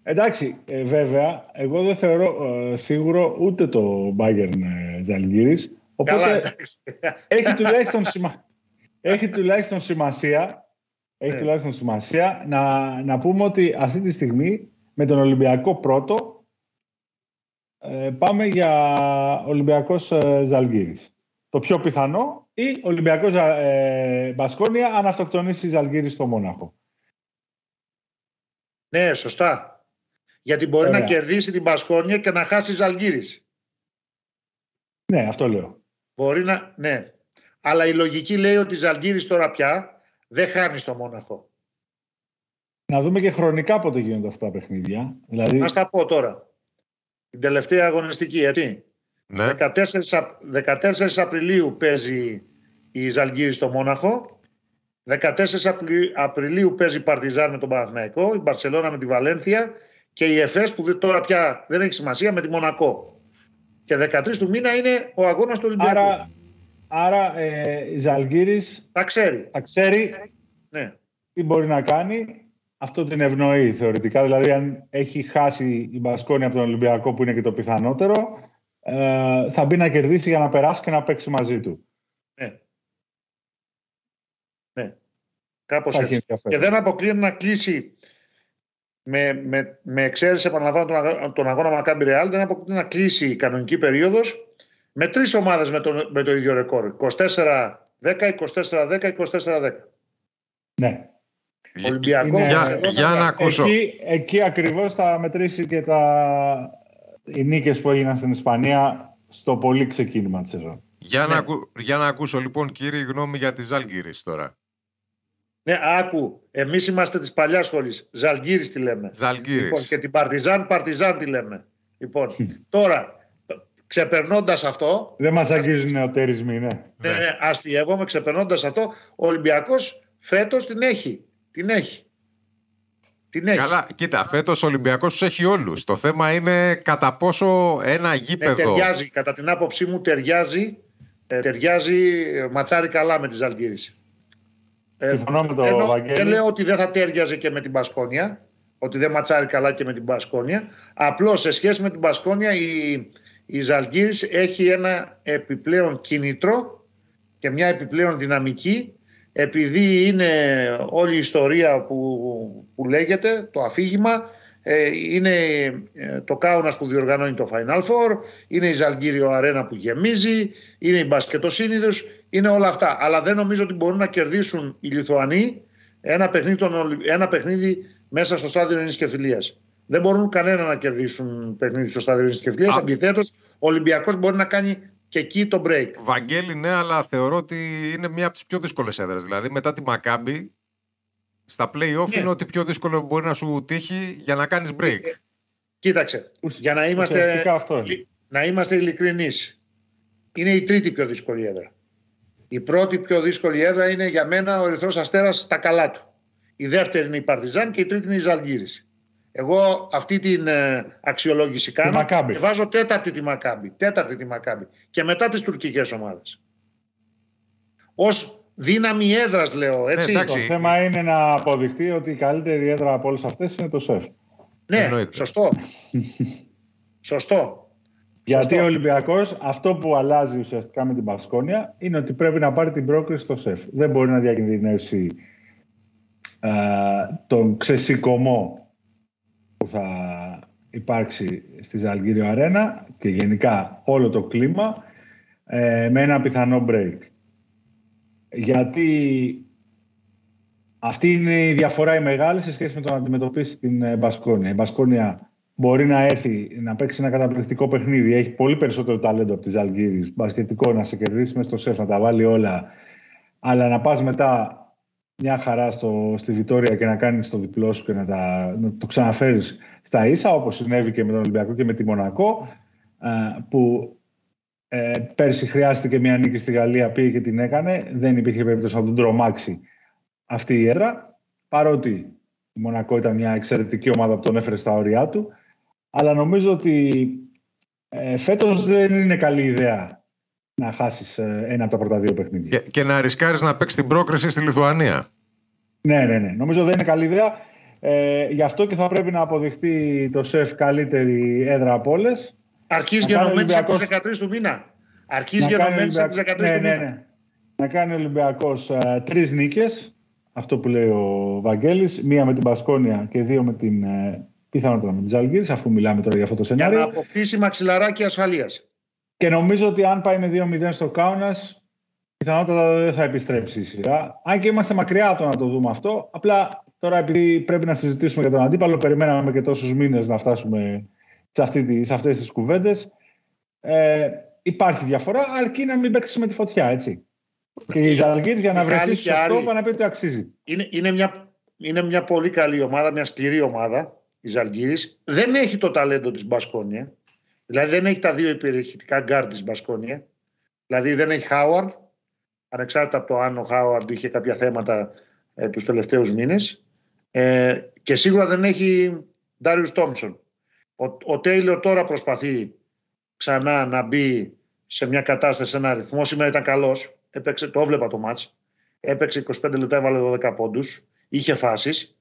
εντάξει, ε, βέβαια, εγώ δεν θεωρώ σίγουρο ούτε το Bayern Ζαλγκύρης, Οπότε έχει, τουλάχιστον σημα... έχει τουλάχιστον σημασία, έχει ναι. τουλάχιστον σημασία να, να πούμε ότι αυτή τη στιγμή με τον Ολυμπιακό πρώτο ε, πάμε για Ολυμπιακός ε, Ζαλγύρης. Το πιο πιθανό ή Ολυμπιακός ε, Μπασκόνια αν αυτοκτονήσει Ζαλγύρης στο Μόναχο. Ναι, σωστά. Γιατί μπορεί να κερδίσει την Μπασκόνια και να χάσει Ζαλγύρης. Ναι, αυτό λέω. Μπορεί να. Ναι. Αλλά η λογική λέει ότι Ζαλγκύρης τώρα πια δεν χάνει στο Μόναχο. Να δούμε και χρονικά πότε γίνονται αυτά τα παιχνίδια. Δηλαδή... Να τα πω τώρα. Την τελευταία αγωνιστική, έτσι. Ναι. 14, 14 Απριλίου παίζει η Ζαλγκύρη στο Μόναχο. 14 Απριλίου παίζει η Παρτιζάν με τον Παναθηναϊκό, η Μπαρσελόνα με τη Βαλένθια και η ΕΦΕΣ που τώρα πια δεν έχει σημασία με τη Μονακό. Και 13 του μήνα είναι ο αγώνας του Ολυμπιακού. Άρα, άρα ε, η Ζαλγκύρης τα ξέρει. Τα ξέρει ναι. τι μπορεί να κάνει. Αυτό την ευνοεί θεωρητικά. Δηλαδή, αν έχει χάσει η Μπασκόνη από τον Ολυμπιακό, που είναι και το πιθανότερο, ε, θα μπει να κερδίσει για να περάσει και να παίξει μαζί του. Ναι. Ναι. Κάπως έτσι. Και δεν αποκλείεται να κλείσει με, με, με εξαίρεση, επαναλαμβάνω, τον, τον αγώνα Μακάμπι Ρεάλ, δεν αποκτήσει να κλείσει η κανονική περίοδος με τρεις ομάδες με, το, με το ίδιο ρεκόρ. 24-10, 24-10, 24-10. Ναι. Ολυμπιακός. Είναι... Για, για να ακούσω. Εκεί, εκεί ακριβώς θα μετρήσει και τα... οι νίκες που έγιναν στην Ισπανία στο πολύ ξεκίνημα της σεζόν. Για, ναι. να, για να ακούσω λοιπόν κύριε γνώμη για τη Ζάλγκυρης τώρα. Ναι, άκου. Εμείς είμαστε της παλιάς σχολής. Ζαλγκύρη τη λέμε. Ζαλγκύρη. Λοιπόν, και την Παρτιζάν, Παρτιζάν τη λέμε. Λοιπόν, τώρα, ξεπερνώντας αυτό. Δεν μας αγγίζουν οι νεοτέρισμοι, ναι. Ναι, ναι, αστείευομαι. Ξεπερνώντας αυτό, ο Ολυμπιακός φέτος την έχει. Την έχει. Την έχει. Καλά, κοίτα, φέτος ο Ολυμπιακός τους έχει όλους. Το θέμα είναι κατά πόσο ένα ναι, γήπεδο. Ναι, ταιριάζει, κατά την άποψή μου, ταιριάζει, ε, ταιριάζει ε, ματσάρι καλά με τη Ζαλγκύρη. Ε, δεν λέω ότι δεν θα τέριαζε και με την Πασκόνια, ότι δεν ματσάρει καλά και με την Πασκόνια. Απλώς σε σχέση με την Πασκόνια η, η Ζαλγκύρης έχει ένα επιπλέον κίνητρο και μια επιπλέον δυναμική επειδή είναι όλη η ιστορία που, που λέγεται, το αφήγημα, ε, είναι ε, το Κάουνας που διοργανώνει το Final Four, είναι η Ζαλγκύριο Αρένα που γεμίζει, είναι η Μπασκετοσύνηδος, είναι όλα αυτά. Αλλά δεν νομίζω ότι μπορούν να κερδίσουν οι Λιθουανοί ένα παιχνίδι, ένα παιχνίδι μέσα στο στάδιο Ειρήνης και Φιλίας. Δεν μπορούν κανένα να κερδίσουν παιχνίδι στο στάδιο Ειρήνης και Φιλίας. Αντιθέτως, ο Ολυμπιακός μπορεί να κάνει και εκεί το break. Βαγγέλη, ναι, αλλά θεωρώ ότι είναι μια από τις πιο δύσκολες έδρες. Δηλαδή, μετά τη Μακάμπη, στα play-off Ναι. είναι ότι πιο δύσκολο μπορεί να σου τύχει για να κάνεις break. Ε, Κοίταξε, για να είμαστε, Ουσιαστικά αυτό είναι. να είμαστε ειλικρινείς. Είναι η τρίτη πιο δύσκολη έδρα. Η πρώτη πιο δύσκολη έδρα είναι για μένα ο Ερυθρός Αστέρας στα καλά του. Η δεύτερη είναι η Παρτιζάν και η τρίτη είναι η Ζαλγκύρης. Εγώ αυτή την ε, αξιολόγηση κάνω Μακάμπι. και βάζω τέταρτη τη Μακάμπη. Τέταρτη τη Μακάμπη. Και μετά τις τουρκικές ομάδες. Ως δύναμη έδρας λέω, έτσι. Ναι, εντάξει. Το θέμα είναι να αποδειχτεί ότι η καλύτερη έδρα από όλες αυτές είναι το ΣΕΦ. ναι, Εννοείται. σωστό. σωστό. Γιατί Σωστό. ο Ολυμπιακός αυτό που αλλάζει ουσιαστικά με την Πασκόνια είναι ότι πρέπει να πάρει την πρόκριση στο ΣΕΦ. Δεν μπορεί να διακινδυνεύσει ε, τον ξεσηκωμό που θα υπάρξει στη Ζαλγκύριο Αρένα και γενικά όλο το κλίμα ε, με ένα πιθανό break. Γιατί αυτή είναι η διαφορά η μεγάλη σε σχέση με το να αντιμετωπίσει την ε, Μπασκόνια. Η Μπασκόνια μπορεί να έρθει να παίξει ένα καταπληκτικό παιχνίδι. Έχει πολύ περισσότερο ταλέντο από τη Ζαλγκύρη. Μπασκετικό να σε κερδίσει μέσα στο σεφ, να τα βάλει όλα. Αλλά να πας μετά μια χαρά στο, στη Βιτόρια και να κάνεις το διπλό σου και να, τα, να το ξαναφέρεις στα ίσα, όπως συνέβη και με τον Ολυμπιακό και με τη Μονακό, α, που ε, πέρσι χρειάστηκε μια νίκη στη Γαλλία, πήγε και την έκανε. Δεν υπήρχε περίπτωση να τον τρομάξει αυτή η έδρα. Παρότι η Μονακό ήταν μια εξαιρετική ομάδα που τον έφερε στα όρια του. Αλλά νομίζω ότι ε, φέτος δεν είναι καλή ιδέα να χάσεις ε, ένα από τα πρώτα δύο παιχνίδια. Και, και να ρισκάρεις να παίξεις την πρόκριση στη Λιθουανία. Ναι, ναι, ναι. Νομίζω δεν είναι καλή ιδέα. Ε, γι' αυτό και θα πρέπει να αποδειχτεί το ΣΕΦ καλύτερη έδρα από όλες. Αρχίζει Να κάνει γενομένη από Ολυμπιακός. τις 13 του μήνα. Αρχίζει γενομένη από τις 13 ναι, του ναι, μήνα. ναι. Να κάνει ο Ολυμπιακό τρεις νίκες. Αυτό που λέει ο Βαγγέλης. Μία με την Πασκόνια και δύο με την. Ε, πιθανότατα με την Ζαλγκύρη, αφού μιλάμε τώρα για αυτό το Για να σενάριο. αποκτήσει μαξιλαράκι ασφαλείας. Και νομίζω ότι αν πάει με 2-0 στο Κάουνας, πιθανότατα δεν θα επιστρέψει η σειρά. Αν και είμαστε μακριά από το να το δούμε αυτό. Απλά τώρα επειδή πρέπει να συζητήσουμε για τον αντίπαλο, περιμέναμε και τόσους μήνες να φτάσουμε σε, αυτή τη, σε αυτές τις κουβέντες. Ε, υπάρχει διαφορά, αρκεί να μην παίξεις με τη φωτιά, έτσι. Και η Ζαλγκίρις για να Μιχάλη βρεθείς και Άρη. σωστό, να πει ότι αξίζει. Είναι, είναι, μια, είναι μια πολύ καλή ομάδα, μια σκληρή ομάδα η Ζαλγκίρις. Δεν έχει το ταλέντο της Μπασκόνια. Δηλαδή δεν έχει τα δύο υπερηχητικά γκαρντ της Μπασκόνια. Δηλαδή δεν έχει Χάουαρντ. Ανεξάρτητα από το αν ο Χάουαρντ είχε κάποια θέματα ε, τους τελευταίους μήνες. Ε, και σίγουρα δεν έχει Ντάριους Τόμψον. Ο, ο Τέιλορ τώρα προσπαθεί ξανά να μπει σε μια κατάσταση, σε ένα ρυθμό. Σήμερα ήταν καλός. Έπαιξε, το έβλεπα το μάτς. Έπαιξε 25 λεπτά, έβαλε 12 πόντους. Είχε φάσεις.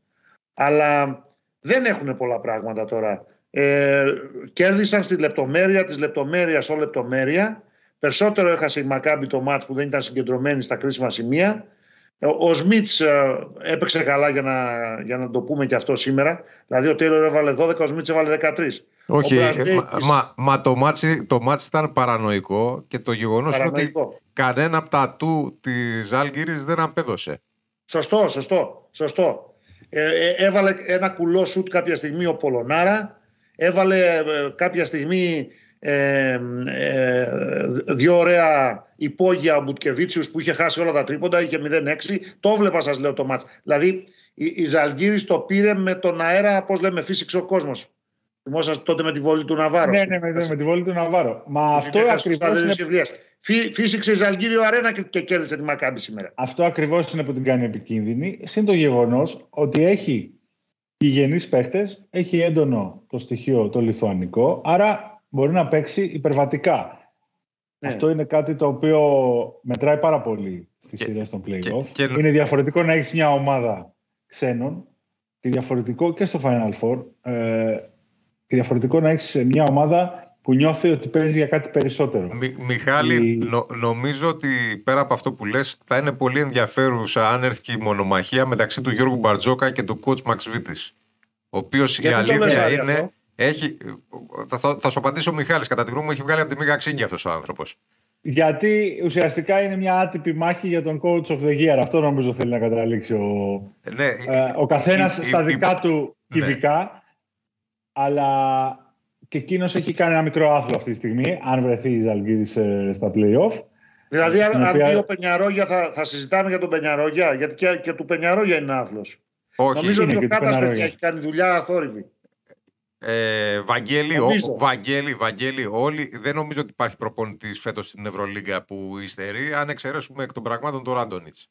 Αλλά δεν έχουν πολλά πράγματα τώρα. Ε, κέρδισαν στη λεπτομέρεια της λεπτομέρειας όλη λεπτομέρεια. Περισσότερο έχασε η Μακάμπη το μάτς που δεν ήταν συγκεντρωμένη στα κρίσιμα σημεία. Ο- Ο Σμιτς ε, έπαιξε καλά για να, για να το πούμε και αυτό σήμερα. Δηλαδή ο Τέιλορ έβαλε 12, ο Σμιτς έβαλε 13. Όχι, Ο ε, Μπρας μα, Ντέιβις- μα, μα το, μάτσι, το μάτσι ήταν παρανοϊκό και το γεγονός είναι ότι Παρανοϊκό. κανένα από τα του της Άλγηρης δεν απέδωσε. Σωστό, σωστό, σωστό. Ε, ε, έβαλε ένα κουλό σουτ κάποια στιγμή ο Πολωνάρα. Έβαλε ε, κάποια στιγμή ε, ε, δύο ωραία υπόγεια ο Μπουτκεβίτσιους που είχε χάσει όλα τα τρίποντα, είχε 0-6. Το βλέπα σας λέω το μάτς. Δηλαδή η, η Ζαλγκύρης το πήρε με τον αέρα, πώς λέμε, φύσηξε ο κόσμος. Θυμόσαστε τότε με τη βόλη του Ναβάρο. Ναι, ναι, με, με τη βόλη του Ναβάρο. Μα αυτό Είχε χάσει τους ακριβώς Παδρίνους είναι, Κευλίας. Φύ- Φύσηξε η Ζαλγκύριο Αρένα και, και κέρδισε τη Μακάμπη σήμερα. αυτό ακριβώς είναι που την κάνει επικίνδυνη. Συν το γεγονός ότι έχει γηγενείς παίχτες, έχει έντονο το στοιχείο το λιθουανικό, άρα μπορεί να παίξει υπερβατικά. Ναι. Αυτό είναι κάτι το οποίο μετράει πάρα πολύ στις Και- σειρές των play-off. και- και- Είναι διαφορετικό να έχεις μια ομάδα ξένων και διαφορετικό και στο Final Four ε, και διαφορετικό να έχεις μια ομάδα που νιώθει ότι παίζει για κάτι περισσότερο. Μι- Μιχάλη, Η- νο- νομίζω ότι πέρα από αυτό που λες θα είναι πολύ ενδιαφέρουσα αν έρθει και η μονομαχία μεταξύ του Γιώργου Μπαρτζόκα και του coach Μαξ Βίτης. Ο οποίος η Γιατί το λες, αλήθεια Άρη, είναι... αυτό; Έχει, θα, θα, θα σου απαντήσω ο Μιχάλης. Κατά τη γνώμη μου έχει βγάλει από τη μήγα ξύγκη αυτός ο άνθρωπος. Γιατί ουσιαστικά είναι μια άτυπη μάχη για τον coach of the year. Αυτό νομίζω θέλει να καταλήξει ο, Ε, Ναι, ε, ο καθένας η- η- στα η- δικά του ναι. κυβικά. Αλλά και εκείνος έχει κάνει ένα μικρό άθλο αυτή τη στιγμή, αν βρεθεί η Ζαλγκύρης ε, στα playoff. Δηλαδή, αν οποία... ο Πενιαρόγια, θα, θα συζητάμε για τον Πενιαρόγια, γιατί και, και του Πενιαρόγια είναι άθλος. Όχι, Νομίζω ότι ο Κάτα έχει κάνει δουλειά αθόρυβη. Ε, Βαγγέλη, ο, Βαγγέλη, Βαγγέλη, όλοι, δεν νομίζω ότι υπάρχει προπονητής φέτος στην Ευρωλίγκα που υστερεί, αν εξαιρέσουμε εκ των πραγμάτων τον Ράντονιτς.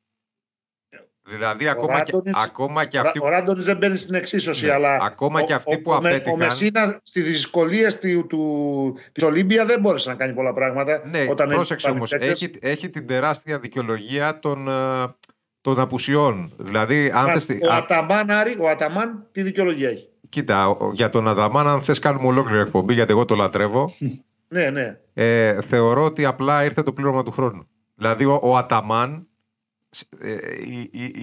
Δηλαδή, ακόμα, και, ακόμα και αυτοί. Ο Ράντονιτς δεν μπαίνει στην εξίσωση, ναι, αλλά. Ακόμα και αυτοί που ο, απέτυχαν. Ο Μεσίνα στι δυσκολίε της Ολύμπια δεν μπόρεσε να κάνει πολλά πράγματα. Ναι, όταν πρόσεξε όμως. Έχει, έχει την τεράστια δικαιολογία των, ε, των απουσιών. Δηλαδή, αν θες... ο, Αταμάν, Άρη, ο Αταμάν, τι δικαιολογία έχει; Κοίτα, για τον Αταμάν, αν θες κάνουμε ολόκληρη εκπομπή, γιατί εγώ το λατρεύω. ναι, ναι. Ε, θεωρώ ότι απλά ήρθε το πλήρωμα του χρόνου. Δηλαδή, ο, ο Αταμάν ε,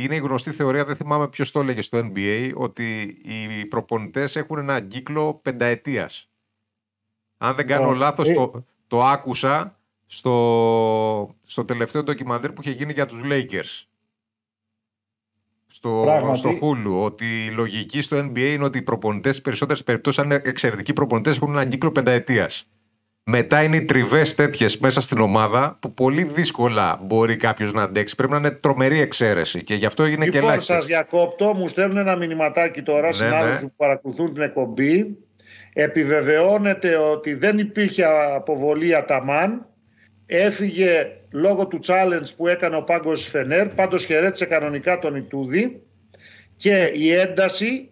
είναι η γνωστή θεωρία, δεν θυμάμαι ποιος το έλεγε στο NBA, ότι οι προπονητές έχουν ένα κύκλο πενταετίας. Αν δεν κάνω λάθος, το, το άκουσα στο, στο τελευταίο ντοκιμαντέρ που είχε γίνει για τους Lakers στο, στο Hulu ότι η λογική στο NBA είναι ότι οι προπονητές, στι περισσότερες περιπτώσεις, αν είναι εξαιρετικοί προπονητές, έχουν έναν κύκλο πενταετίας. Μετά είναι οι τριβές τέτοιες μέσα στην ομάδα που πολύ δύσκολα μπορεί κάποιος να αντέξει. Πρέπει να είναι τρομερή εξαίρεση και γι' αυτό είναι λοιπόν, και ελάχιστος. Σας διακόπτω, μου στέλνουν ένα μηνυματάκι τώρα, ναι, συνάδελφοι ναι. που παρακολουθούν την εκπομπή. Επιβεβαιώνεται ότι δεν υπήρχε αποβολή αταμάν. Έφυγε λόγω του challenge που έκανε ο Πάγκος Φενέρ. Πάντως χαιρέτησε κανονικά τον Ιτούδη. Και η ένταση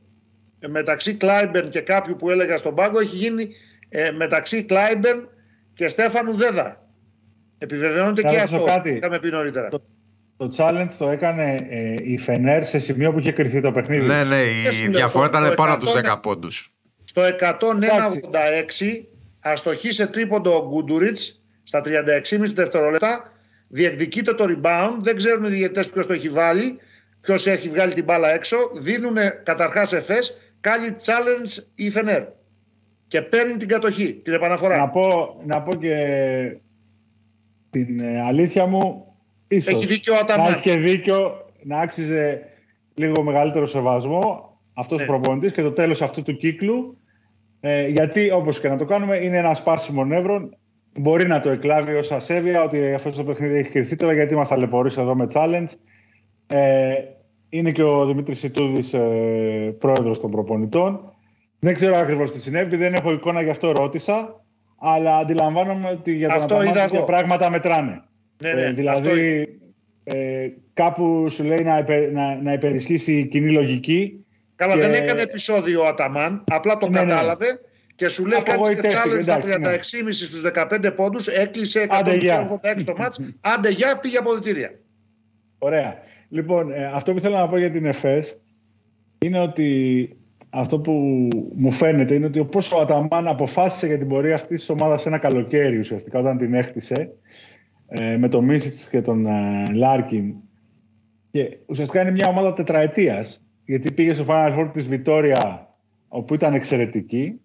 μεταξύ Κλάιμπερν και κάποιου που έλεγα στον Πάγκο έχει γίνει ε, μεταξύ Κλάιμπερν και Στέφανου Δέδα. Επιβεβαιώνεται και αυτό. Κάτι. Είχαμε πει νωρίτερα. Το, το challenge το έκανε ε, η Φενέρ σε σημείο που είχε κρυφθεί το παιχνίδι. Ναι, ναι, η διαφορά ήταν πάνω από τους 10 πόντους. Στο 101-86 αστοχή σε τρίποντο ο Γκούντουριτς στα 36,5 δευτερόλεπτα, διεκδικείται το rebound, δεν ξέρουν οι διαιτητές ποιος το έχει βάλει, ποιος έχει βγάλει την μπάλα έξω, δίνουν καταρχάς εφές, κάνει challenge η Φενέρ. Και παίρνει την κατοχή, την επαναφορά. Να πω, να πω και την ε, αλήθεια μου, ίσως. Έχει δίκιο ο Να έχει και δίκιο να άξιζε λίγο μεγαλύτερο σεβασμό αυτός ναι. ο προπονητής και το τέλος αυτού του κύκλου. Ε, γιατί όπως και να το κάνουμε είναι ένας σπάσιμο νεύρων μπορεί να το εκλάβει ως ασέβεια ότι αυτός το παιχνίδι έχει κρυφθεί τώρα γιατί μας ταλαιπωρήσει εδώ με challenge. Ε, είναι και ο Δημήτρης Ιτούδη, ε, πρόεδρος των προπονητών. Δεν ξέρω ακριβώς τι συνέβη, δεν έχω εικόνα, γι' αυτό ρώτησα. Αλλά αντιλαμβάνομαι ότι για τον Αταμάν πράγματα μετράνε. Ναι, ναι, ε, δηλαδή, ε, κάπου σου λέει να, υπε, να, να υπερισχύσει η κοινή λογική. Καλά, και... δεν έκανε επεισόδιο ο Αταμάν, απλά το ναι, ναι. Κατάλαβε και σου λέει κάτι και τσάλε στα 36,5 ναι. στους 15 πόντους, έκλεισε 186 το μάτς, άντε για, πήγε αποδητήρια. Ωραία. Λοιπόν, ε, αυτό που θέλω να πω για την ΕΦΕΣ είναι ότι αυτό που μου φαίνεται είναι ότι όπως ο Αταμάν αποφάσισε για την πορεία αυτής της ομάδας ένα καλοκαίρι ουσιαστικά όταν την έχτισε ε, με τον Μίσιτς και τον ε, Λάρκιν. Και ουσιαστικά είναι μια ομάδα τετραετίας γιατί πήγε στο Final Four της Βιτόρια όπου ήταν εξαιρετική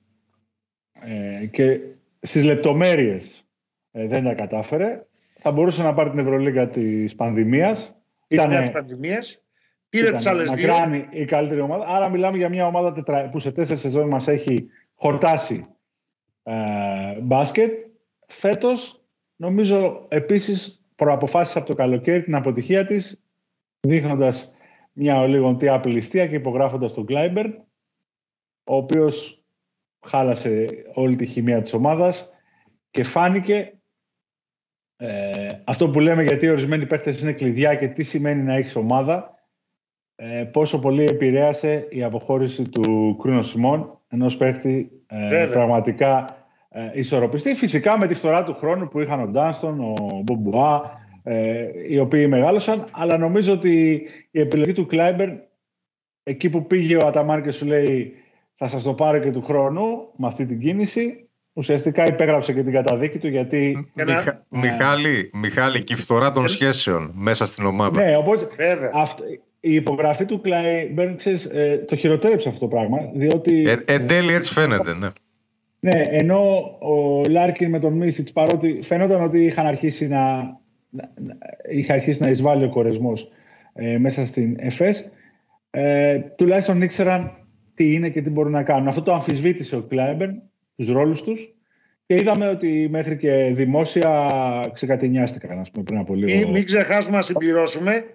ε, και στις λεπτομέρειες ε, δεν τα κατάφερε. Θα μπορούσε να πάρει την Ευρωλίγα της πανδημίας. Ήταν της πανδημίας. Πήρε τις άλλες δύο. η καλύτερη ομάδα. Άρα μιλάμε για μια ομάδα τετρα... που σε τέσσερις σεζόν μας έχει χορτάσει ε, μπάσκετ. Φέτος νομίζω επίσης προαποφάσισε από το καλοκαίρι την αποτυχία της δείχνοντας μια ολίγον τι απελιστία και υπογράφοντας τον Κλάιμπερ ο οποίος χάλασε όλη τη χημεία της ομάδας και φάνηκε ε, αυτό που λέμε γιατί ορισμένοι παίχτες είναι κλειδιά και τι σημαίνει να έχεις ομάδα ε, πόσο πολύ επηρέασε η αποχώρηση του Κρούνο Σιμών ενός παίχτη ε, πραγματικά ε, ισορροπιστή. Φυσικά με τη φθορά του χρόνου που είχαν ο Ντάνστον, ο Μπομπουά, ε, οι οποίοι μεγάλωσαν, αλλά νομίζω ότι η επιλογή του Κλάιμπερ εκεί που πήγε ο Αταμάρ και σου λέει θα σας το πάρω και του χρόνου με αυτή την κίνηση. Ουσιαστικά υπέγραψε και την καταδίκη του γιατί... Μιχα... Μιχάλη, Μιχάλη, και η φθορά των σχέσεων μέσα στην ομάδα. Ναι, οπότε αυτό, η υπογραφή του Κλάι Μπέρνξες ε, το χειροτέρεψε αυτό το πράγμα. Διότι... Ε, εν τέλει έτσι φαίνεται, ναι. Ναι, ενώ ο Λάρκιν με τον Μίσιτς παρότι φαίνονταν ότι είχαν αρχίσει να, να, είχε αρχίσει να εισβάλλει ο κορεσμός ε, μέσα στην ΕΦΕΣ, ε, τουλάχιστον ήξεραν τι είναι και τι μπορούν να κάνουν. Αυτό το αμφισβήτησε ο Κλάιμπερν τους ρόλους τους και είδαμε ότι μέχρι και δημόσια ξεκατινιάστηκαν ας πούμε, πριν από λίγο. Μην, μην ξεχάσουμε να συμπληρώσουμε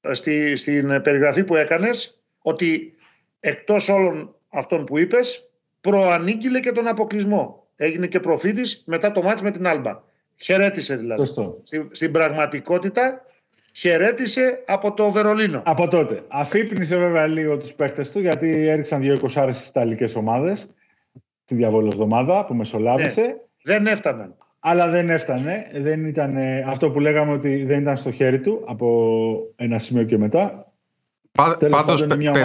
ε, στη, στην περιγραφή που έκανες ότι εκτός όλων αυτών που είπες προανήγγειλε και τον αποκλεισμό. Έγινε και προφήτης μετά το μάτς με την Άλμπα. Χαιρέτησε δηλαδή. Στην, στην πραγματικότητα χαιρέτησε από το Βερολίνο. Από τότε. Αφύπνισε βέβαια λίγο τους παίχτες του γιατί έριξαν δύο εικοσάρες στις Ιταλικές ομάδες τη διαβολοσδομάδα που μεσολάβησε. Ναι, δεν έφταναν. Αλλά δεν έφτανε. Δεν ήταν αυτό που λέγαμε ότι δεν ήταν στο χέρι του από ένα σημείο και μετά. Πάντως, παιδιά, ναι.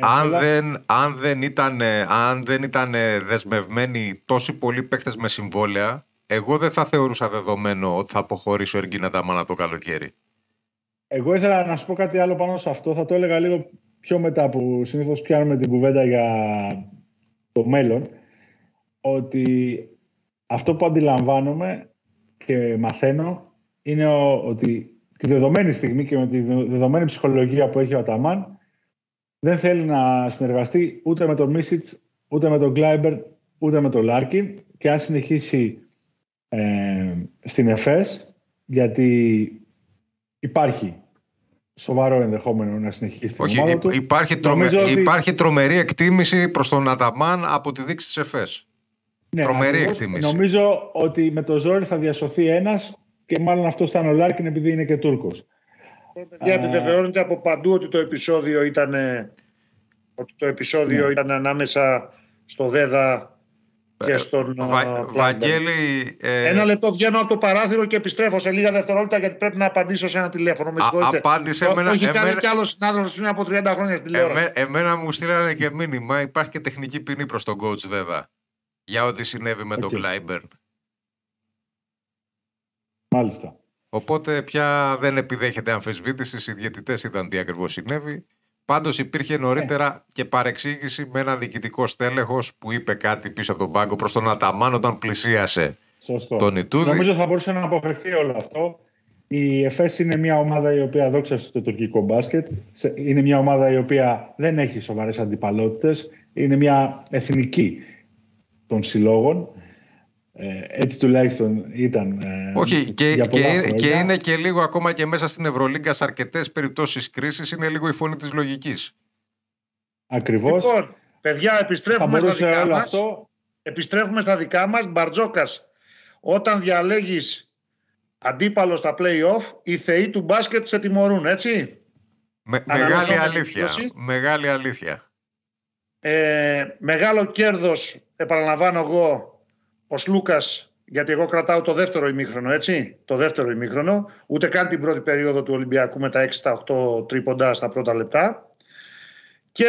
αν, δεν, αν, δεν ήταν, αν δεν ήταν δεσμευμένοι τόσοι πολλοί παίκτες με συμβόλαια, εγώ δεν θα θεωρούσα δεδομένο ότι θα αποχωρήσει ο Εργίνα Ταμάνα το καλοκαίρι. Εγώ ήθελα να σου πω κάτι άλλο πάνω σε αυτό. Θα το έλεγα λίγο πιο μετά που συνήθως πιάνουμε την κουβέντα για το μέλλον. Ότι αυτό που αντιλαμβάνομαι και μαθαίνω είναι ότι τη δεδομένη στιγμή και με τη δεδομένη ψυχολογία που έχει ο Αταμάν δεν θέλει να συνεργαστεί ούτε με τον Μίσιτς, ούτε με τον Κλάιμπερν, ούτε με τον Λάρκιν και αν συνεχίσει ε, στην ΕΦΕΣ γιατί υπάρχει σοβαρό ενδεχόμενο να συνεχίσει την Όχι, ομάδα του. Υπάρχει, τρομε... υπάρχει τρομερή εκτίμηση προς τον Αταμάν από τη διοίκηση της ΕΦΕΣ. Ναι, τρομερή εκτίμηση. Νομίζω ότι με το ζόρι θα διασωθεί ένας και μάλλον αυτό ήταν ο Λάρκιν επειδή είναι και Τούρκος. Και επιβεβαιώνεται από παντού ότι το επεισόδιο ήταν, ότι το επεισόδιο ναι. ήταν ανάμεσα στο Δέδα και στον Βα, Βαγγέλη, ε... Ένα λεπτό βγαίνω από το παράθυρο και επιστρέφω σε λίγα δευτερόλεπτα γιατί πρέπει να απαντήσω σε ένα τηλέφωνο. Με συγχωρείτε. Απάντησε εμένα, Όχι εμένα... κάνει κι άλλο συνάδελφος πριν από 30 χρόνια στην τηλεόραση. Εμέ, εμένα μου στείλανε και μήνυμα. Υπάρχει και τεχνική ποινή προς τον coach βέβαια. Για ό,τι συνέβη με okay. τον Κλάιμπερν. Μάλιστα. Οπότε πια δεν επιδέχεται αμφισβήτησης. Οι διαιτητές είδαν τι ακριβώς συνέβη. Πάντως υπήρχε νωρίτερα ε. και παρεξήγηση με ένα διοικητικό στέλεχος που είπε κάτι πίσω από τον πάγκο προς τον Αταμάν όταν πλησίασε Σωστό. τον Ιτούδη. Νομίζω θα μπορούσε να αποφευθεί όλο αυτό. Η ΕΦΕΣ είναι μια ομάδα η οποία δόξα στο τουρκικό μπάσκετ. Είναι μια ομάδα η οποία δεν έχει σοβαρές αντιπαλότητες. Είναι μια εθνική των συλλόγων. Ε, έτσι τουλάχιστον ήταν. Ε, Όχι, και, και, και, είναι και λίγο ακόμα και μέσα στην Ευρωλίγκα σε αρκετές περιπτώσεις κρίσης είναι λίγο η φωνή της λογικής. Ακριβώς. Λοιπόν, παιδιά, επιστρέφουμε στα δικά μας. Επιστρέφουμε στα δικά μας. Μπαρτζόκας, όταν διαλέγεις αντίπαλο στα playoff, οι θεοί του μπάσκετ σε τιμωρούν, έτσι; Με, μεγάλη αλήθεια. Μεγάλη αλήθεια. Ε, μεγάλο κέρδος, επαναλαμβάνω εγώ, ο Σλούκας, γιατί εγώ κρατάω το δεύτερο ημίχρονο, έτσι. Το δεύτερο ημίχρονο. Ούτε καν την πρώτη περίοδο του Ολυμπιακού με τα 6 στα 8 τρίποντα στα πρώτα λεπτά. Και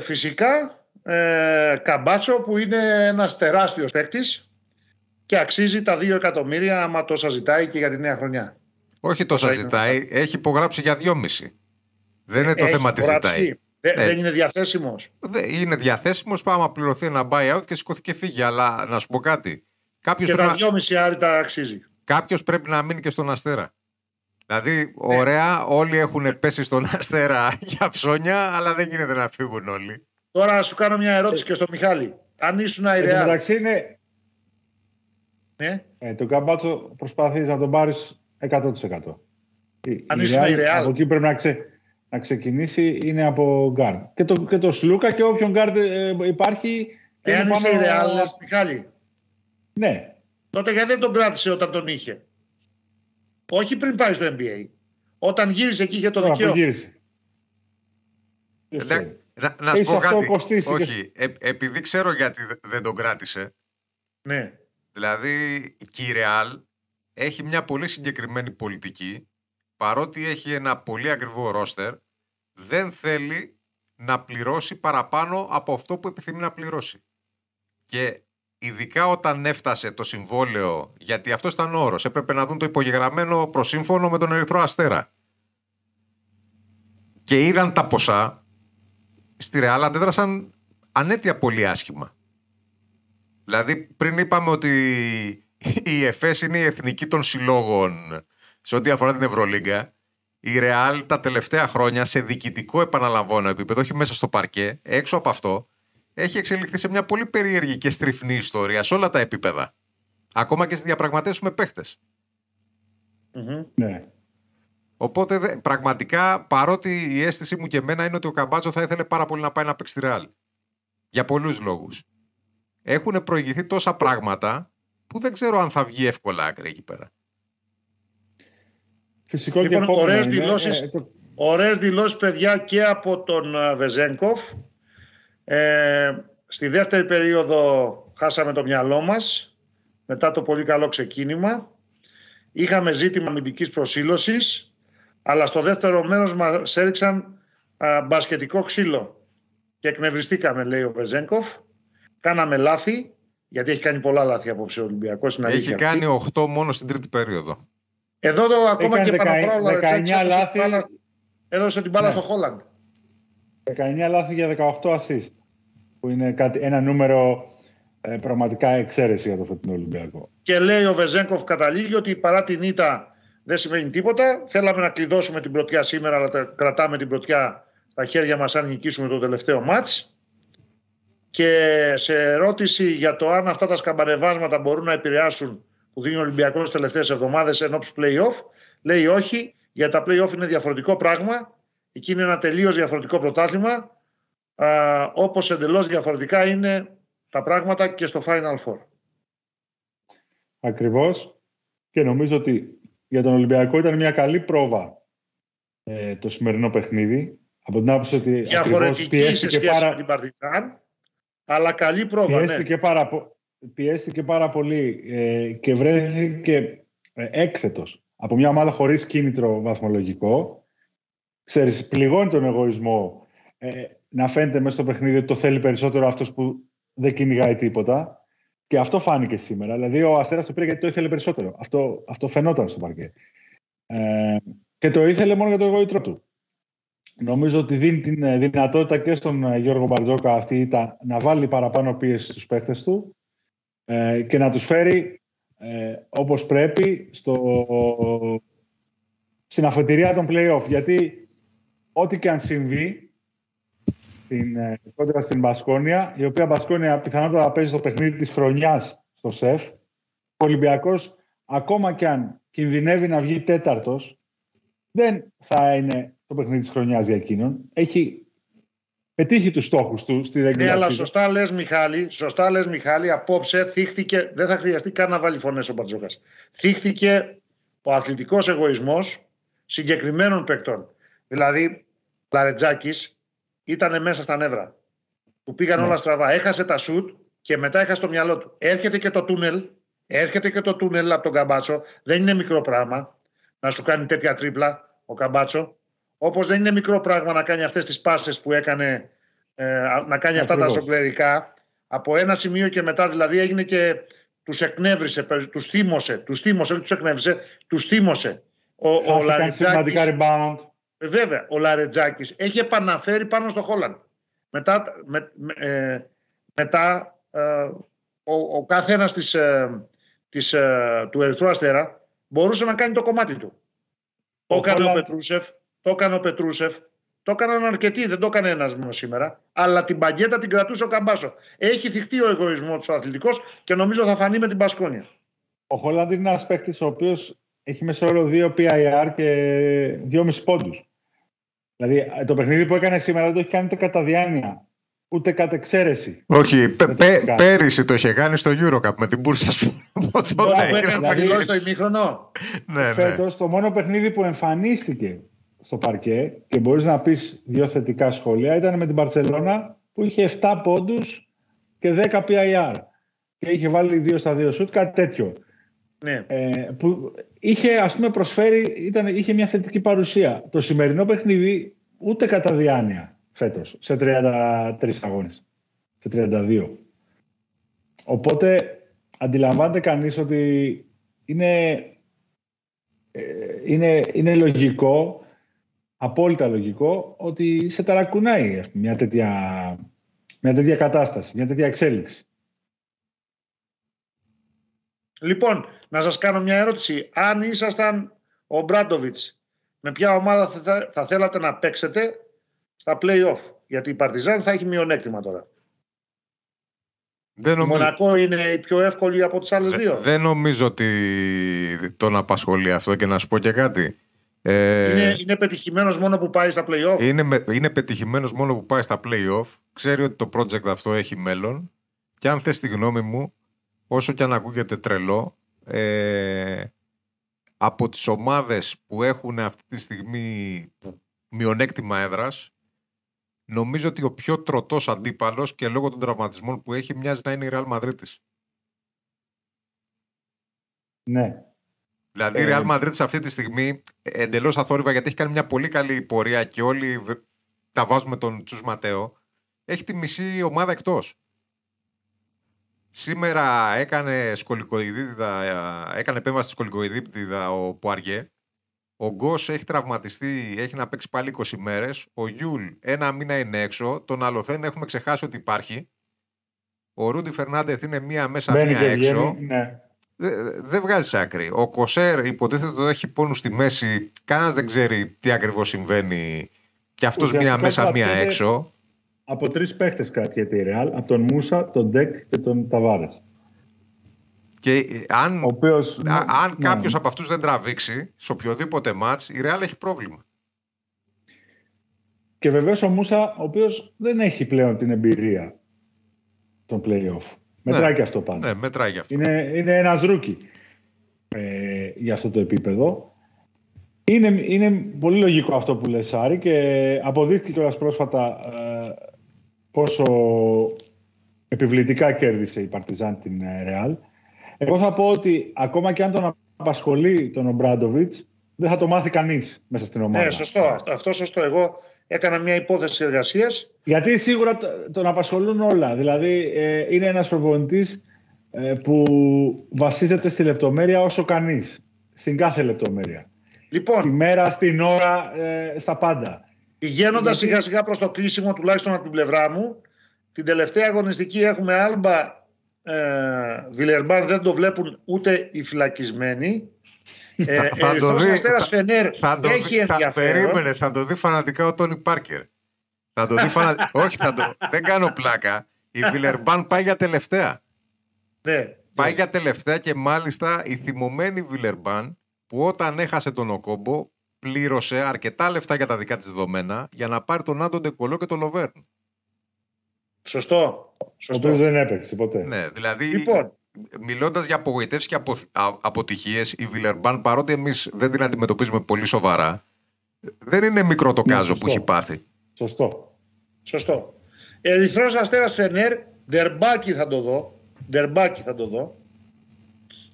φυσικά ε, Καμπάτσο που είναι ένας τεράστιος παίκτης και αξίζει τα 2 εκατομμύρια άμα τόσα ζητάει και για τη νέα χρονιά. Όχι τόσα ζητάει, έχει υπογράψει για 2,5. Δεν είναι το θέμα τι ζητάει. Ναι. Δεν είναι διαθέσιμος. Είναι διαθέσιμος. Πάμε να πληρωθεί ένα buyout και σηκώθηκε και φύγει. Αλλά να σου πω κάτι. Κάποιος και τα δυόμιση να... άρρητα αξίζει. Κάποιος πρέπει να μείνει και στον Αστέρα. Δηλαδή, ναι. ωραία, όλοι έχουν πέσει στον Αστέρα για ψώνια, αλλά δεν γίνεται να φύγουν όλοι. Τώρα σου κάνω μια ερώτηση και στο Μιχάλη. Αν ήσουν η Ρεάλ. Εντάξει είναι. Ναι. Ε, το Καμπάτσο προσπαθείς να τον πάρεις 100%. Αν ήσουν η Ρεάλ. Από εκεί πρέπει να, ξε, να ξεκινήσει είναι από γκαρντ. Και το, και το Σλούκα και όποιον γκαρντ ε, υπάρχει. Εάν είσαι η Ρεάλ, Μιχάλη. Ναι. Τότε γιατί δεν τον κράτησε όταν τον είχε; Όχι πριν πάει στο NBA. Όταν γύρισε εκεί για το δικαίωμα. γύρισε. Να, να, να σου πω κάτι. Όχι, ε, επειδή ξέρω γιατί δεν τον κράτησε. Ναι. Δηλαδή, η Ρεάλ έχει μια πολύ συγκεκριμένη πολιτική παρότι έχει ένα πολύ ακριβό ρόστερ, δεν θέλει να πληρώσει παραπάνω από αυτό που επιθυμεί να πληρώσει. Και ειδικά όταν έφτασε το συμβόλαιο, γιατί αυτό ήταν ο όρος, έπρεπε να δουν το υπογεγραμμένο προσύμφωνο με τον Ερυθρό Αστέρα. Και είδαν τα ποσά, στη Ρεάλ αντέδρασαν ανέτεια πολύ άσχημα. Δηλαδή πριν είπαμε ότι η ΕΦΕΣ είναι η εθνική των συλλόγων σε ό,τι αφορά την Ευρωλίγκα, η Ρεάλ τα τελευταία χρόνια σε διοικητικό επαναλαμβάνω επίπεδο, όχι μέσα στο παρκέ, έξω από αυτό, έχει εξελιχθεί σε μια πολύ περίεργη και στριφνή ιστορία σε όλα τα επίπεδα. Ακόμα και στις διαπραγματεύσεις με παιχτε Ναι. Οπότε πραγματικά, παρότι η αίσθησή μου και εμένα είναι ότι ο Καμπάτσο θα ήθελε πάρα πολύ να πάει να παίξει Ρεάλ. Για πολλούς λόγους. Έχουν προηγηθεί τόσα πράγματα που δεν ξέρω αν θα βγει εύκολα άκρη εκεί πέρα. Φυσικό λοιπόν, και ωραίες δηλώσεις, ε, το... ωραίες δηλώσεις, παιδιά, και από τον ε, Βεζένκοφ. Ε, στη δεύτερη περίοδο χάσαμε το μυαλό μας μετά το πολύ καλό ξεκίνημα. Είχαμε ζήτημα αμυντικής προσήλωσης, αλλά στο δεύτερο μέρος μας έριξαν α, μπασκετικό ξύλο και εκνευριστήκαμε, λέει ο Βεζένκοφ. Κάναμε λάθη, γιατί έχει κάνει πολλά λάθη απόψε ο Ολυμπιακός. Έχει κάνει 8 μόνο στην τρίτη περίοδο. Εδώ το, ακόμα και Παναφρόλα 19 λάθη. Έδωσε την μπάλα ναι. στο Χόλαντ. 19 λάθη για 18 assist. Που είναι κάτι, ένα νούμερο ε, πραγματικά εξαίρεση για το φετινό Ολυμπιακό. Και λέει ο Βεζέγκοφ καταλήγει ότι παρά την ήττα δεν σημαίνει τίποτα. Θέλαμε να κλειδώσουμε την πρωτιά σήμερα, αλλά κρατάμε την πρωτιά στα χέρια μας αν νικήσουμε το τελευταίο μάτς. Και σε ερώτηση για το αν αυτά τα σκαμπανεβάσματα μπορούν να επηρεάσουν που δίνει ο Ολυμπιακός τις τελευταίες εβδομάδες εν ώψη playoff. Λέει όχι, γιατί τα playoff είναι διαφορετικό πράγμα. Εκεί είναι ένα τελείως διαφορετικό πρωτάθλημα. Όπως εντελώς διαφορετικά είναι τα πράγματα και στο Final Four. Ακριβώς. Και νομίζω ότι για τον Ολυμπιακό ήταν μια καλή πρόβα ε, το σημερινό παιχνίδι. Από την άποψη ότι. Διαφορετική σε σχέση πάρα... με την Παρτιζάν, αλλά καλή πρόβα. Ναι. Πιέστηκε, ναι. πάρα, πιέστηκε πάρα πολύ ε, και βρέθηκε ε, έκθετος από μια ομάδα χωρίς κίνητρο βαθμολογικό. Ξέρεις, πληγώνει τον εγωισμό ε, να φαίνεται μέσα στο παιχνίδι ότι το θέλει περισσότερο αυτός που δεν κυνηγάει τίποτα. Και αυτό φάνηκε σήμερα. Δηλαδή, ο Αστέρας το πήρε γιατί το ήθελε περισσότερο. Αυτό, αυτό φαινόταν στο παρκέ. Ε, και το ήθελε μόνο για το εγωίτρο του. Νομίζω ότι δίνει την ε, δυνατότητα και στον ε, Γιώργο Μπαρτζόκα αυτή να βάλει παραπάνω πίεση στους παίχτες του ε, και να τους φέρει ε, όπως πρέπει στο, στην αφετηρία των play-off. Γιατί ό,τι και αν συμβεί στην, ε, κόντρα στην Μπασκόνια, η οποία Μπασκόνια πιθανότατα παίζει στο παιχνίδι της χρονιάς στο ΣΕΦ, ο Ολυμπιακός ακόμα και αν κινδυνεύει να βγει τέταρτος, δεν θα είναι το παιχνίδι της χρονιάς για εκείνον. Έχει πετύχει τους στόχους του στη regular Ναι, αλλά σωστά λες Μιχάλη, σωστά λες Μιχάλη, απόψε θύχτηκε, δεν θα χρειαστεί καν να βάλει φωνές ο Μπαρτζόκας. Θύχτηκε ο αθλητικός εγωισμός συγκεκριμένων παικτών. Δηλαδή, Λαρετζάκης ήταν μέσα στα νεύρα. Του πήγαν ναι. όλα στραβά. Έχασε τα σουτ και μετά έχασε το μυαλό του. Έρχεται και το τούνελ, έρχεται και το τούνελ από τον Καμπάτσο. Δεν είναι μικρό πράγμα να σου κάνει τέτοια τρίπλα ο Καμπάτσο. Όπως δεν είναι μικρό πράγμα να κάνει αυτές τις πάσες που έκανε, ε, να κάνει αυτά τα σοκλερικά. Από ένα σημείο και μετά δηλαδή έγινε και τους εκνεύρισε, τους θύμωσε, τους θύμωσε, όχι τους εκνεύρισε, τους θύμωσε. Ο, ο Λαρετζάκης, ε, βέβαια, ο Λαρετζάκης έχει επαναφέρει πάνω στο Χόλαν. Μετά, με, ε, μετά ε, ο, ο κάθε ένας της, της, του Ερυθρού Αστέρα μπορούσε να κάνει το κομμάτι του. Το έκανε ο Πετρούσεφ, το έκανε ο Πετρούσεφ. Το έκαναν αρκετοί, δεν το έκανε ένας μόνο σήμερα. Αλλά την παγκέτα την κρατούσε ο Καμπάσο. Έχει θυχτεί ο εγωισμός του αθλητικός και νομίζω θα φανεί με την Πασκόνια. Ο Χολάντ είναι ένας παίχτη ο οποίος έχει όρο 2 PIR και 2,5 πόντους. Δηλαδή το παιχνίδι που έκανε σήμερα δεν το έχει κάνει ούτε κατά διάνοια. Ούτε κατά εξαίρεση. Όχι, πε, πε, πέρυσι το είχε κάνει στο Eurocup με την Μπούρσα, ας πούμε. Το έκανε δηλαδή στο ημίχρονο. ναι, ναι. Φέτος, το μόνο παιχνίδι που εμφανίστηκε στο παρκέ και μπορείς να πεις δύο θετικά σχόλια ήταν με την Παρσελώνα που είχε 7 πόντους και 10 PIR και είχε βάλει 2 στα 2 σουτ, κάτι τέτοιο. Ναι. Ε, που είχε ας πούμε προσφέρει, ήταν, είχε μια θετική παρουσία. Το σημερινό παιχνίδι ούτε κατά διάνοια φέτος, σε 33 αγώνες, σε 32. Οπότε αντιλαμβάνεται κανείς ότι είναι, ε, είναι, είναι λογικό απόλυτα λογικό ότι σε ταρακουνάει μια τέτοια, μια τέτοια κατάσταση, μια τέτοια εξέλιξη. Λοιπόν, να σας κάνω μια ερώτηση. Αν ήσασταν ο Μπράντοβιτς, με ποια ομάδα θα, θα θέλατε να παίξετε στα play-off; Γιατί η Παρτιζάν θα έχει μειονέκτημα τώρα. Δεν νομίζω... Μονακό είναι η πιο εύκολη από τις άλλες δύο. Δεν νομίζω ότι τον απασχολεί αυτό και να σου πω και κάτι. Ε... Είναι, είναι πετυχημένος μόνο που πάει στα play-off; Είναι, είναι πετυχημένος μόνο που πάει στα play-off. Ξέρει ότι το project αυτό έχει μέλλον. Και αν θες τη γνώμη μου, όσο και αν ακούγεται τρελό, ε, από τις ομάδες που έχουν αυτή τη στιγμή που, μειονέκτημα έδρας, νομίζω ότι ο πιο τροτός αντίπαλος και λόγω των τραυματισμών που έχει μοιάζει να είναι η Real Madrid Ναι. Δηλαδή η Real ε, Madrid αυτή τη στιγμή εντελώς αθόρυβα γιατί έχει κάνει μια πολύ καλή πορεία και όλοι τα βάζουμε τον Τσούς Ματέο έχει τη μισή ομάδα εκτός. Σήμερα έκανε σκολικοειδίδιδα, έκανε επέμβαση σκολικοειδίδιδα ο Πουαριέ. Ο Γκος έχει τραυματιστεί, έχει να παίξει πάλι 20 μέρες. Ο Γιούλ ένα μήνα είναι έξω. Τον Αλοθέν έχουμε ξεχάσει ότι υπάρχει. Ο Ρούντι Φερνάντεθ είναι μία μέσα, μία έξω. Ναι. Δεν βγάζεις άκρη. Ο Κοζέρ υποτίθεται ότι έχει πόνο στη μέση. Κανένας δεν ξέρει τι ακριβώς συμβαίνει. Και αυτός μία μέσα, μία έξω από τρεις παίχτες κρατιέται η Ρεάλ. Από τον Μούσα, τον Ντεκ και τον Ταβάρες. Και ε, αν, αν ναι. κάποιος από αυτούς δεν τραβήξει σε οποιοδήποτε ματς, η Ρεάλ έχει πρόβλημα. Και βεβαίως ο Μούσα, ο οποίος δεν έχει πλέον την εμπειρία των playoff. Μετράει ναι, και αυτό πάντα. Ναι, μετράει και αυτό. Είναι, είναι ένας ρούκι ε, για αυτό το επίπεδο. Είναι, είναι πολύ λογικό αυτό που λες Άρη και αποδείχθηκε κιόλας πρόσφατα ε, πόσο επιβλητικά κέρδισε η Παρτιζάν την Ρεάλ. Εγώ θα πω ότι ακόμα και αν τον απασχολεί τον Ομπράντοβιτ, δεν θα το μάθει κανείς μέσα στην ομάδα. Ναι, σωστό. Αυτό σωστό. Εγώ έκανα μια υπόθεση εργασίας. Γιατί σίγουρα τον απασχολούν όλα. Δηλαδή ε, είναι ένας προπονητής ε, που βασίζεται στη λεπτομέρεια όσο κανείς. Στην κάθε λεπτομέρεια. Λοιπόν, Στη μέρα, στην ώρα, ε, στα πάντα. Πηγαίνοντας Γιατί... σιγά σιγά προς το κλείσιμο, τουλάχιστον από την πλευρά μου, την τελευταία αγωνιστική έχουμε άλμπα ε, Βιλερμπάν, δεν το βλέπουν ούτε οι φυλακισμένοι. Ε, θα, το δει, Φενέρ θα το έχει Θα, περίμενε, θα το δει φανατικά ο Τόνι Πάρκερ. Θα το δει φανα... Όχι, θα το... δεν κάνω πλάκα. Η Βιλερμπάν πάει για τελευταία. Ναι, πάει ναι. για τελευταία και μάλιστα η θυμωμένη Βιλερμπάν που όταν έχασε τον Οκόμπο πλήρωσε αρκετά λεφτά για τα δικά της δεδομένα για να πάρει τον Άντων Ντεκολό και τον Λοβέρν. Σωστό. Σωστό. Ο δεν έπαιξε ποτέ. Ναι, δηλαδή λοιπόν. Μιλώντας για απογοητεύσεις και απο, αποτυχίες η Βιλερμπάν παρότι εμείς δεν την αντιμετωπίζουμε πολύ σοβαρά δεν είναι μικρό το ναι, κάζο που έχει πάθει. Σωστό. Σωστό. Ερυθρός Αστέρας Φενέρ, δερμπάκι θα το δω. Δερμπάκι θα το δω.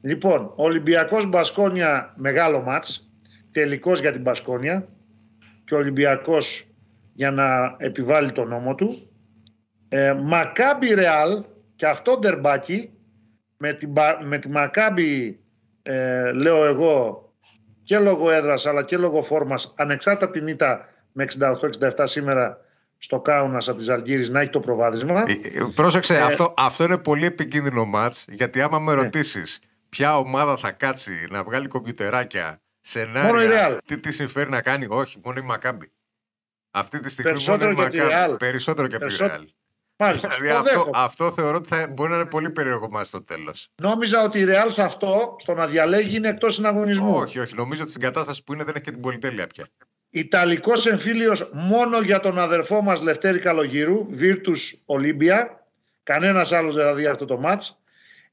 Λοιπόν, Ολυμπιακός Μπασκόνια μεγάλο μάτς, τελικός για την Μπασκόνια και ο Ολυμπιακός για να επιβάλλει τον νόμο του. Ε, Μακάμπι Ρεάλ και αυτό ντερμπάκι με, την, με τη Μακάμπι ε, λέω εγώ και λόγω έδρας αλλά και λόγω φόρμας ανεξάρτητα την ήττα με 68-67 σήμερα στο Κάουνας από τη Ζαλγκύρη να έχει το προβάδισμα. Ε, ε, πρόσεξε, αυτό, αυτό είναι πολύ επικίνδυνο μάτς γιατί άμα με ναι ποια ομάδα θα κάτσει να βγάλει κομπιουτεράκια, σενάρια, τι τη συμφέρει να κάνει, όχι, μόνο η Μακάμπη. Αυτή τη στιγμή Περισσότερο μόνο η Μακάμπη. Περισσότερο και από τη Ρεάλ. δηλαδή αυτό, αυτό θεωρώ ότι θα μπορεί να είναι πολύ περίεργο μας στο τέλος. Νόμιζα ότι η Ρεάλ σε αυτό, στο να διαλέγει, είναι εκτός συναγωνισμού. Όχι, όχι. Νομίζω ότι στην κατάσταση που είναι δεν έχει και την πολυτέλεια πια. Ιταλικός εμφύλιος μόνο για τον αδερφό μας Λευτέρη Καλογύρου, Virtus Ολύμπια. Κανένας άλλος δεν θα δει αυτό το μάτς.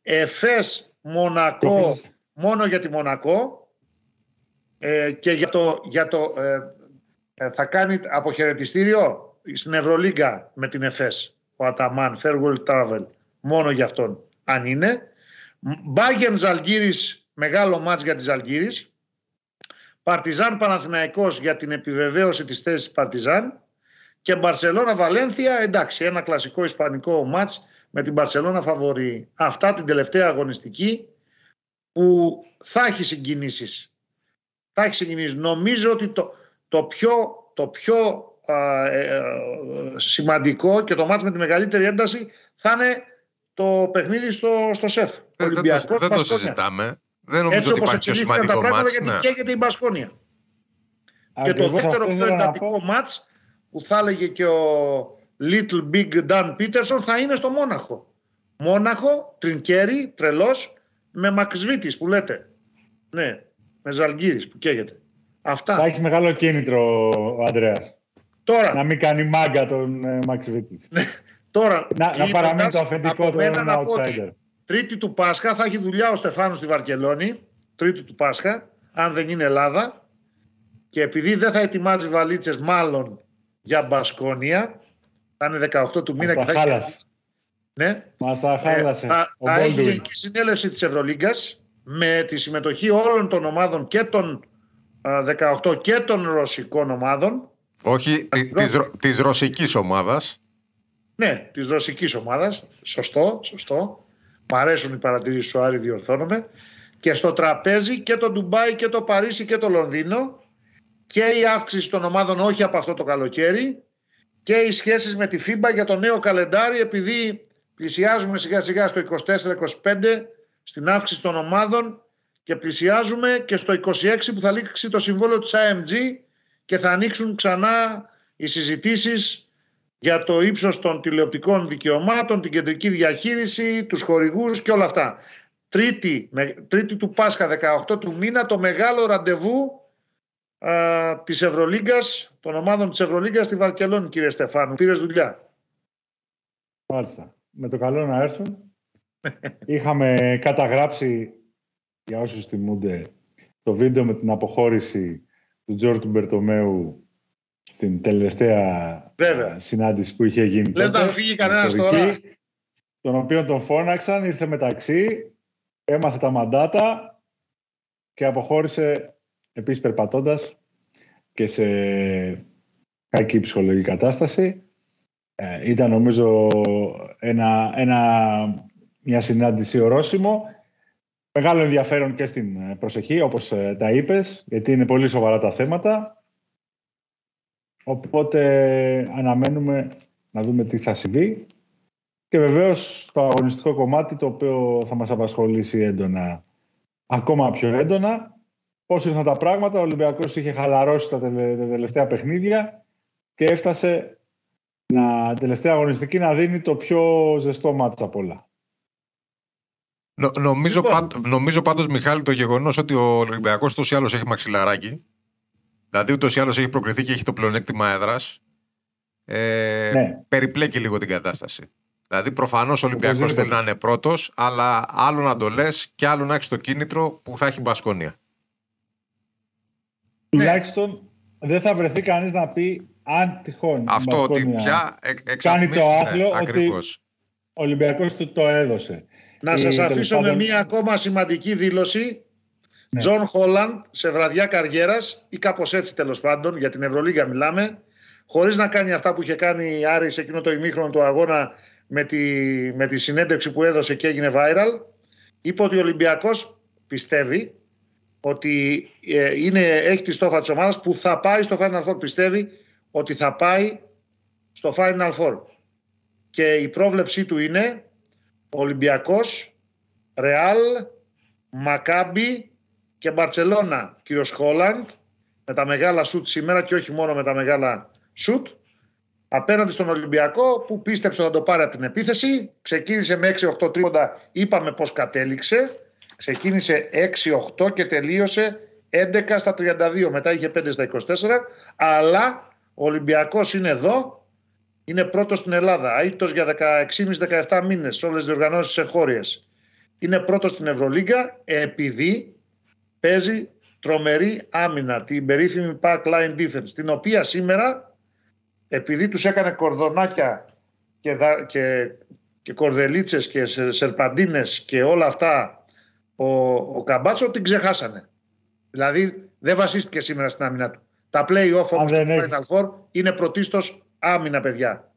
Εφές Μονακό, μόνο για τη Μονακό ε, και για το, για το ε, ε, θα κάνει αποχαιρετιστήριο στην Ευρωλίγκα με την ΕΦΕΣ ο Αταμάν, Farewell Travel, μόνο για αυτόν αν είναι. Μπάγεν Ζαλγύρης, μεγάλο μάτς για τη Ζαλγύρης. Παρτιζάν Παναθηναϊκός για την επιβεβαίωση της θέσης Παρτιζάν. Και Μπαρσελώνα Βαλένθια, εντάξει, ένα κλασικό ισπανικό μάτς με την Παρσελώνα φαβορεί. Αυτά την τελευταία αγωνιστική που θα έχει συγκινήσεις. Θα έχει συγκινήσεις. Νομίζω ότι το, το πιο, το πιο ε, ε, σημαντικό και το μάτς με τη μεγαλύτερη ένταση θα είναι το παιχνίδι στο, στο ΣΕΦ. Δεν, δεν, το, δεν το συζητάμε. Δεν νομίζω Έτσι, ότι υπάρχει πιο σημαντικό μάτς. Γιατί ναι. καίγεται η Μπασκόνια. Και το δεύτερο πιο εντατικό μάτς που θα έλεγε και ο Little Big Dan Peterson θα είναι στο Μόναχο. Μόναχο, Τρινκέρι, τρελός, με Μαξβίτης που λέτε. Ναι, με Ζαλγκύρης που καίγεται. Αυτά. Θα έχει μεγάλο κίνητρο ο Ανδρέας. Τώρα, Να μην κάνει μάγκα τον ε, Μαξβίτης. τώρα Να, να κλείνοντας, παραμείνει το αφεντικό από του μένα έναν να πω ότι outsider. Τρίτη του Πάσχα θα έχει δουλειά ο Στεφάνος στη Βαρκελόνη. Τρίτη του Πάσχα, αν δεν είναι Ελλάδα. Και επειδή δεν θα ετοιμάζει βαλίτσες μάλλον για Μπασκόνια, θα είναι 18 του μήνα Μας και τα θα έχει... χάλασες. Ναι, Μας τα Ε, χάλασες. θα, ο θα έχει Baldwin. γενική συνέλευση της Ευρωλίγκας με τη συμμετοχή όλων των ομάδων και των α, 18 και των ρωσικών ομάδων. Όχι, τη- της, Ρο- της ρωσικής ομάδας. Ναι, της ρωσικής ομάδας. Σωστό, σωστό. Μ' αρέσουν οι παρατηρήσεις σου Άρη, διορθώνομαι. Και στο τραπέζι και το Ντουμπάι και το Παρίσι και το Λονδίνο και η αύξηση των ομάδων όχι από αυτό το καλοκαίρι και οι σχέσεις με τη FIBA για το νέο καλεντάρι επειδή πλησιάζουμε σιγά σιγά στο 24-25 στην αύξηση των ομάδων και πλησιάζουμε και στο 26 που θα λήξει το συμβόλαιο της AMG και θα ανοίξουν ξανά οι συζητήσεις για το ύψος των τηλεοπτικών δικαιωμάτων, την κεντρική διαχείριση, τους χορηγούς και όλα αυτά. Τρίτη, με- τρίτη του Πάσχα, 18 του μήνα, το μεγάλο ραντεβού α, της Ευρωλίγκας, των ομάδων της Ευρωλίγκας στη Βαρκελόνη, κύριε Στεφάνου. Πήρες δουλειά. Μάλιστα. Με το καλό να έρθουν. Είχαμε καταγράψει, για όσους θυμούνται, το βίντεο με την αποχώρηση του Τζόρτου Μπερτομέου στην τελευταία Βέβαια. ε, συνάντηση που είχε γίνει. Λες τότε, να φύγει κανένας ιστορική, τώρα. Τον οποίο τον φώναξαν, ήρθε μεταξύ, έμαθε τα μαντάτα και αποχώρησε επίσης περπατώντας και σε κακή ψυχολογική κατάσταση. Ε, ήταν νομίζω ένα, ένα, μια συνάντηση ορόσημο. Μεγάλο ενδιαφέρον και στην ε, προσεχή, όπως ε, τα είπες, γιατί είναι πολύ σοβαρά τα θέματα. Οπότε αναμένουμε να δούμε τι θα συμβεί. Και βεβαίως το αγωνιστικό κομμάτι το οποίο θα μας απασχολήσει έντονα, ακόμα πιο έντονα. Πώς ήρθαν τα πράγματα, ο Ολυμπιακός είχε χαλαρώσει τα, τελε- τα τελευταία παιχνίδια και έφτασε να, τελευταία αγωνιστική να δίνει το πιο ζεστό μάτς απ' όλα. Νο- νομίζω, Λοιπόν. πάντ- νομίζω πάντως, Μιχάλη, το γεγονός ότι ο Ολυμπιακός ούτως ή άλλως έχει μαξιλαράκι, δηλαδή ούτως ή άλλως έχει προκριθεί και έχει το πλεονέκτημα έδρας, ε, Ναι. περιπλέκει λίγο την κατάσταση. Δηλαδή, προφανώς ο Ολυμπιακός Οπωσδήποτε. θέλει να είναι πρώτος, αλλά άλλο να το λες και άλλο να έχεις το κίνητρο που θα έχει μπασκόνια. Τουλάχιστον δεν θα βρεθεί κανείς να πει αν τυχόν η Αυτό ότι Μπασκόνια πια εξ, κάνει εξατμί- το άθλο ότι- ακριβώς. ο Ολυμπιακός του το έδωσε. Να Ε, σας τέλος αφήσω με πάντων- μία ακόμα σημαντική δήλωση. Ναι. Τζον Χόλαντ σε βραδιά καριέρας ή κάπως έτσι τέλος πάντων, για την Ευρωλίγα μιλάμε, χωρίς να κάνει αυτά που είχε κάνει η Άρη σε εκείνο το ημίχρονο του αγώνα με τη, με τη συνέντευξη που έδωσε και έγινε viral, είπε ότι ο Ολυμπιακός πιστεύει ότι ε, είναι, έχει τη στόφα της ομάδας που θα πάει στο Final Four. Πιστεύει ότι θα πάει στο Final Four. Και η πρόβλεψή του είναι Ολυμπιακός, Ρεάλ, Μακάμπι και Μπαρτσελώνα, κύριος Χόλαντ, με τα μεγάλα σουτ σήμερα και όχι μόνο με τα μεγάλα σουτ, απέναντι στον Ολυμπιακό που πίστεψε να το πάρει από την επίθεση. Ξεκίνησε με 6-8 τρίποντα, είπαμε πώς κατέληξε. Ξεκίνησε 6-8 και τελείωσε 11 στα 32. Μετά είχε 5 στα 24. Αλλά ο Ολυμπιακός είναι εδώ, είναι πρώτος στην Ελλάδα. Αίτητος για 16,5-17 μήνες σε όλες τις διοργανώσεις εγχώριες. Είναι πρώτος στην Ευρωλίγκα επειδή παίζει τρομερή άμυνα, την περίφημη pack line defense, την οποία σήμερα επειδή τους έκανε κορδονάκια και, δα, και, και κορδελίτσες και σε- σερπαντίνες και όλα αυτά ο, ο Καμπάτσο την ξεχάσανε. Δηλαδή δεν βασίστηκε σήμερα στην άμυνα του. Τα play-off όμως δεν του έχεις- Final Four είναι πρωτίστως άμυνα παιδιά.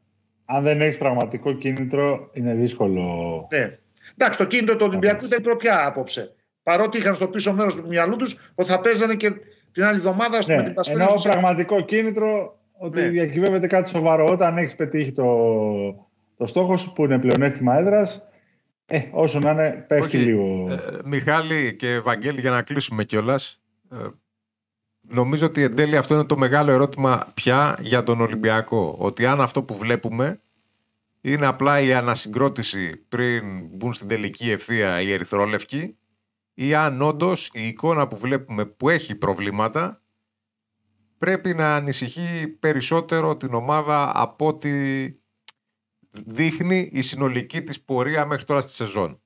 Αν δεν έχεις πραγματικό κίνητρο, είναι δύσκολο. Ναι. Εντάξει, το κίνητρο του Ολυμπιακού Ωραία. ήταν η τροπιά άποψε. Παρότι είχαν στο πίσω μέρος του μυαλού τους ότι θα παίζανε και την άλλη εβδομάδα Ναι, με την Πασχολή. ενώ πραγματικό κίνητρο ότι Ναι. διακυβεύεται κάτι σοβαρό. Όταν έχεις πετύχει το, το στόχος σου που είναι πλεονέκτημα έδρας, ε, όσο να είναι πέφτει Όχι, λίγο. Ε, Μιχάλη και Βαγγέλη, για να κλείσουμε κιόλας. Νομίζω ότι εν τέλει αυτό είναι το μεγάλο ερώτημα πια για τον Ολυμπιακό. Ότι αν αυτό που βλέπουμε είναι απλά η ανασυγκρότηση πριν μπουν στην τελική ευθεία οι ερυθρόλευκοι ή αν όντως η εικόνα που βλέπουμε που έχει προβλήματα πρέπει να ανησυχεί περισσότερο την ομάδα από ό,τι δείχνει η συνολική της πορεία μέχρι τώρα στη σεζόν.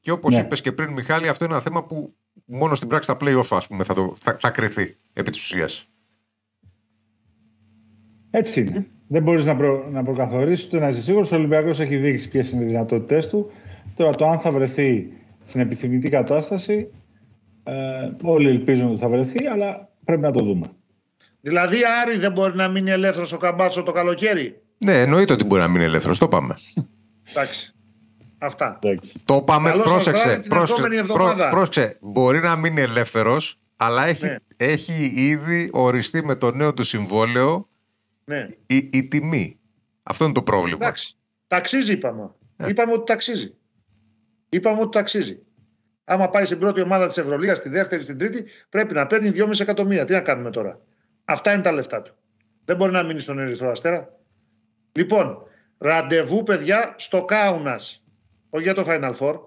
Και όπως ναι. είπες και πριν Μιχάλη, αυτό είναι ένα θέμα που μόνο στην πράξη στα play-off ας πούμε, θα, το, θα, θα κρυθεί επί της ουσίας. Έτσι είναι. Δεν μπορείς να, προ, να προκαθορίσεις ούτε να είσαι σίγουρος. Ο Ολυμπιακός έχει δείξει ποιες είναι οι δυνατότητές του. Τώρα το αν θα βρεθεί στην επιθυμητή κατάσταση, ε, όλοι ελπίζουν ότι θα βρεθεί, αλλά πρέπει να το δούμε. Δηλαδή, Άρη δεν μπορεί να μείνει ελεύθερος ο Καμπάτσο το καλοκαίρι; Ναι, εννοείται ότι μπορεί να μείνει ελεύθερος. Το πάμε. Εντάξει. Αυτά. Το πάμε. Πρόσεξε. Πρόσεξε, πρόσεξε. Μπορεί να μείνει ελεύθερος, αλλά έχει, ναι. έχει ήδη οριστεί με το νέο του συμβόλαιο ναι. η, η τιμή. Αυτό είναι το πρόβλημα. Εντάξει. Ταξίζει, είπαμε. Ναι. Είπαμε ότι ταξίζει. Είπαμε ότι ταξίζει. Άμα πάει στην πρώτη ομάδα της Ευρωλίγα, στη δεύτερη, στην τρίτη, πρέπει να παίρνει 2,5 εκατομμύρια. Τι να κάνουμε τώρα; Αυτά είναι τα λεφτά του. Δεν μπορεί να μείνει στον Ερυθρό Αστέρα. Λοιπόν, ραντεβού, παιδιά, στο Κάουνας. Όχι για το Final Four.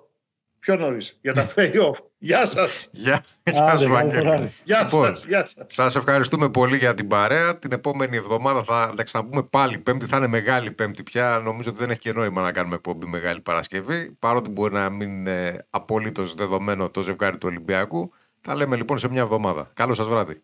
Πιο νωρίς. Για τα playoff. Γεια σας. Γεια σας, Βαγγέλη. Γεια σας. Σας ευχαριστούμε πολύ για την παρέα. Την επόμενη εβδομάδα θα τα ξαναπούμε πάλι. Πέμπτη θα είναι μεγάλη Πέμπτη πια. Νομίζω ότι δεν έχει και νόημα να κάνουμε εκπομπή Μεγάλη Παρασκευή. Παρότι μπορεί να μην είναι απολύτως δεδομένο το ζευγάρι του Ολυμπιακού. Τα λέμε λοιπόν σε μια εβδομάδα. Καλό σας βράδυ.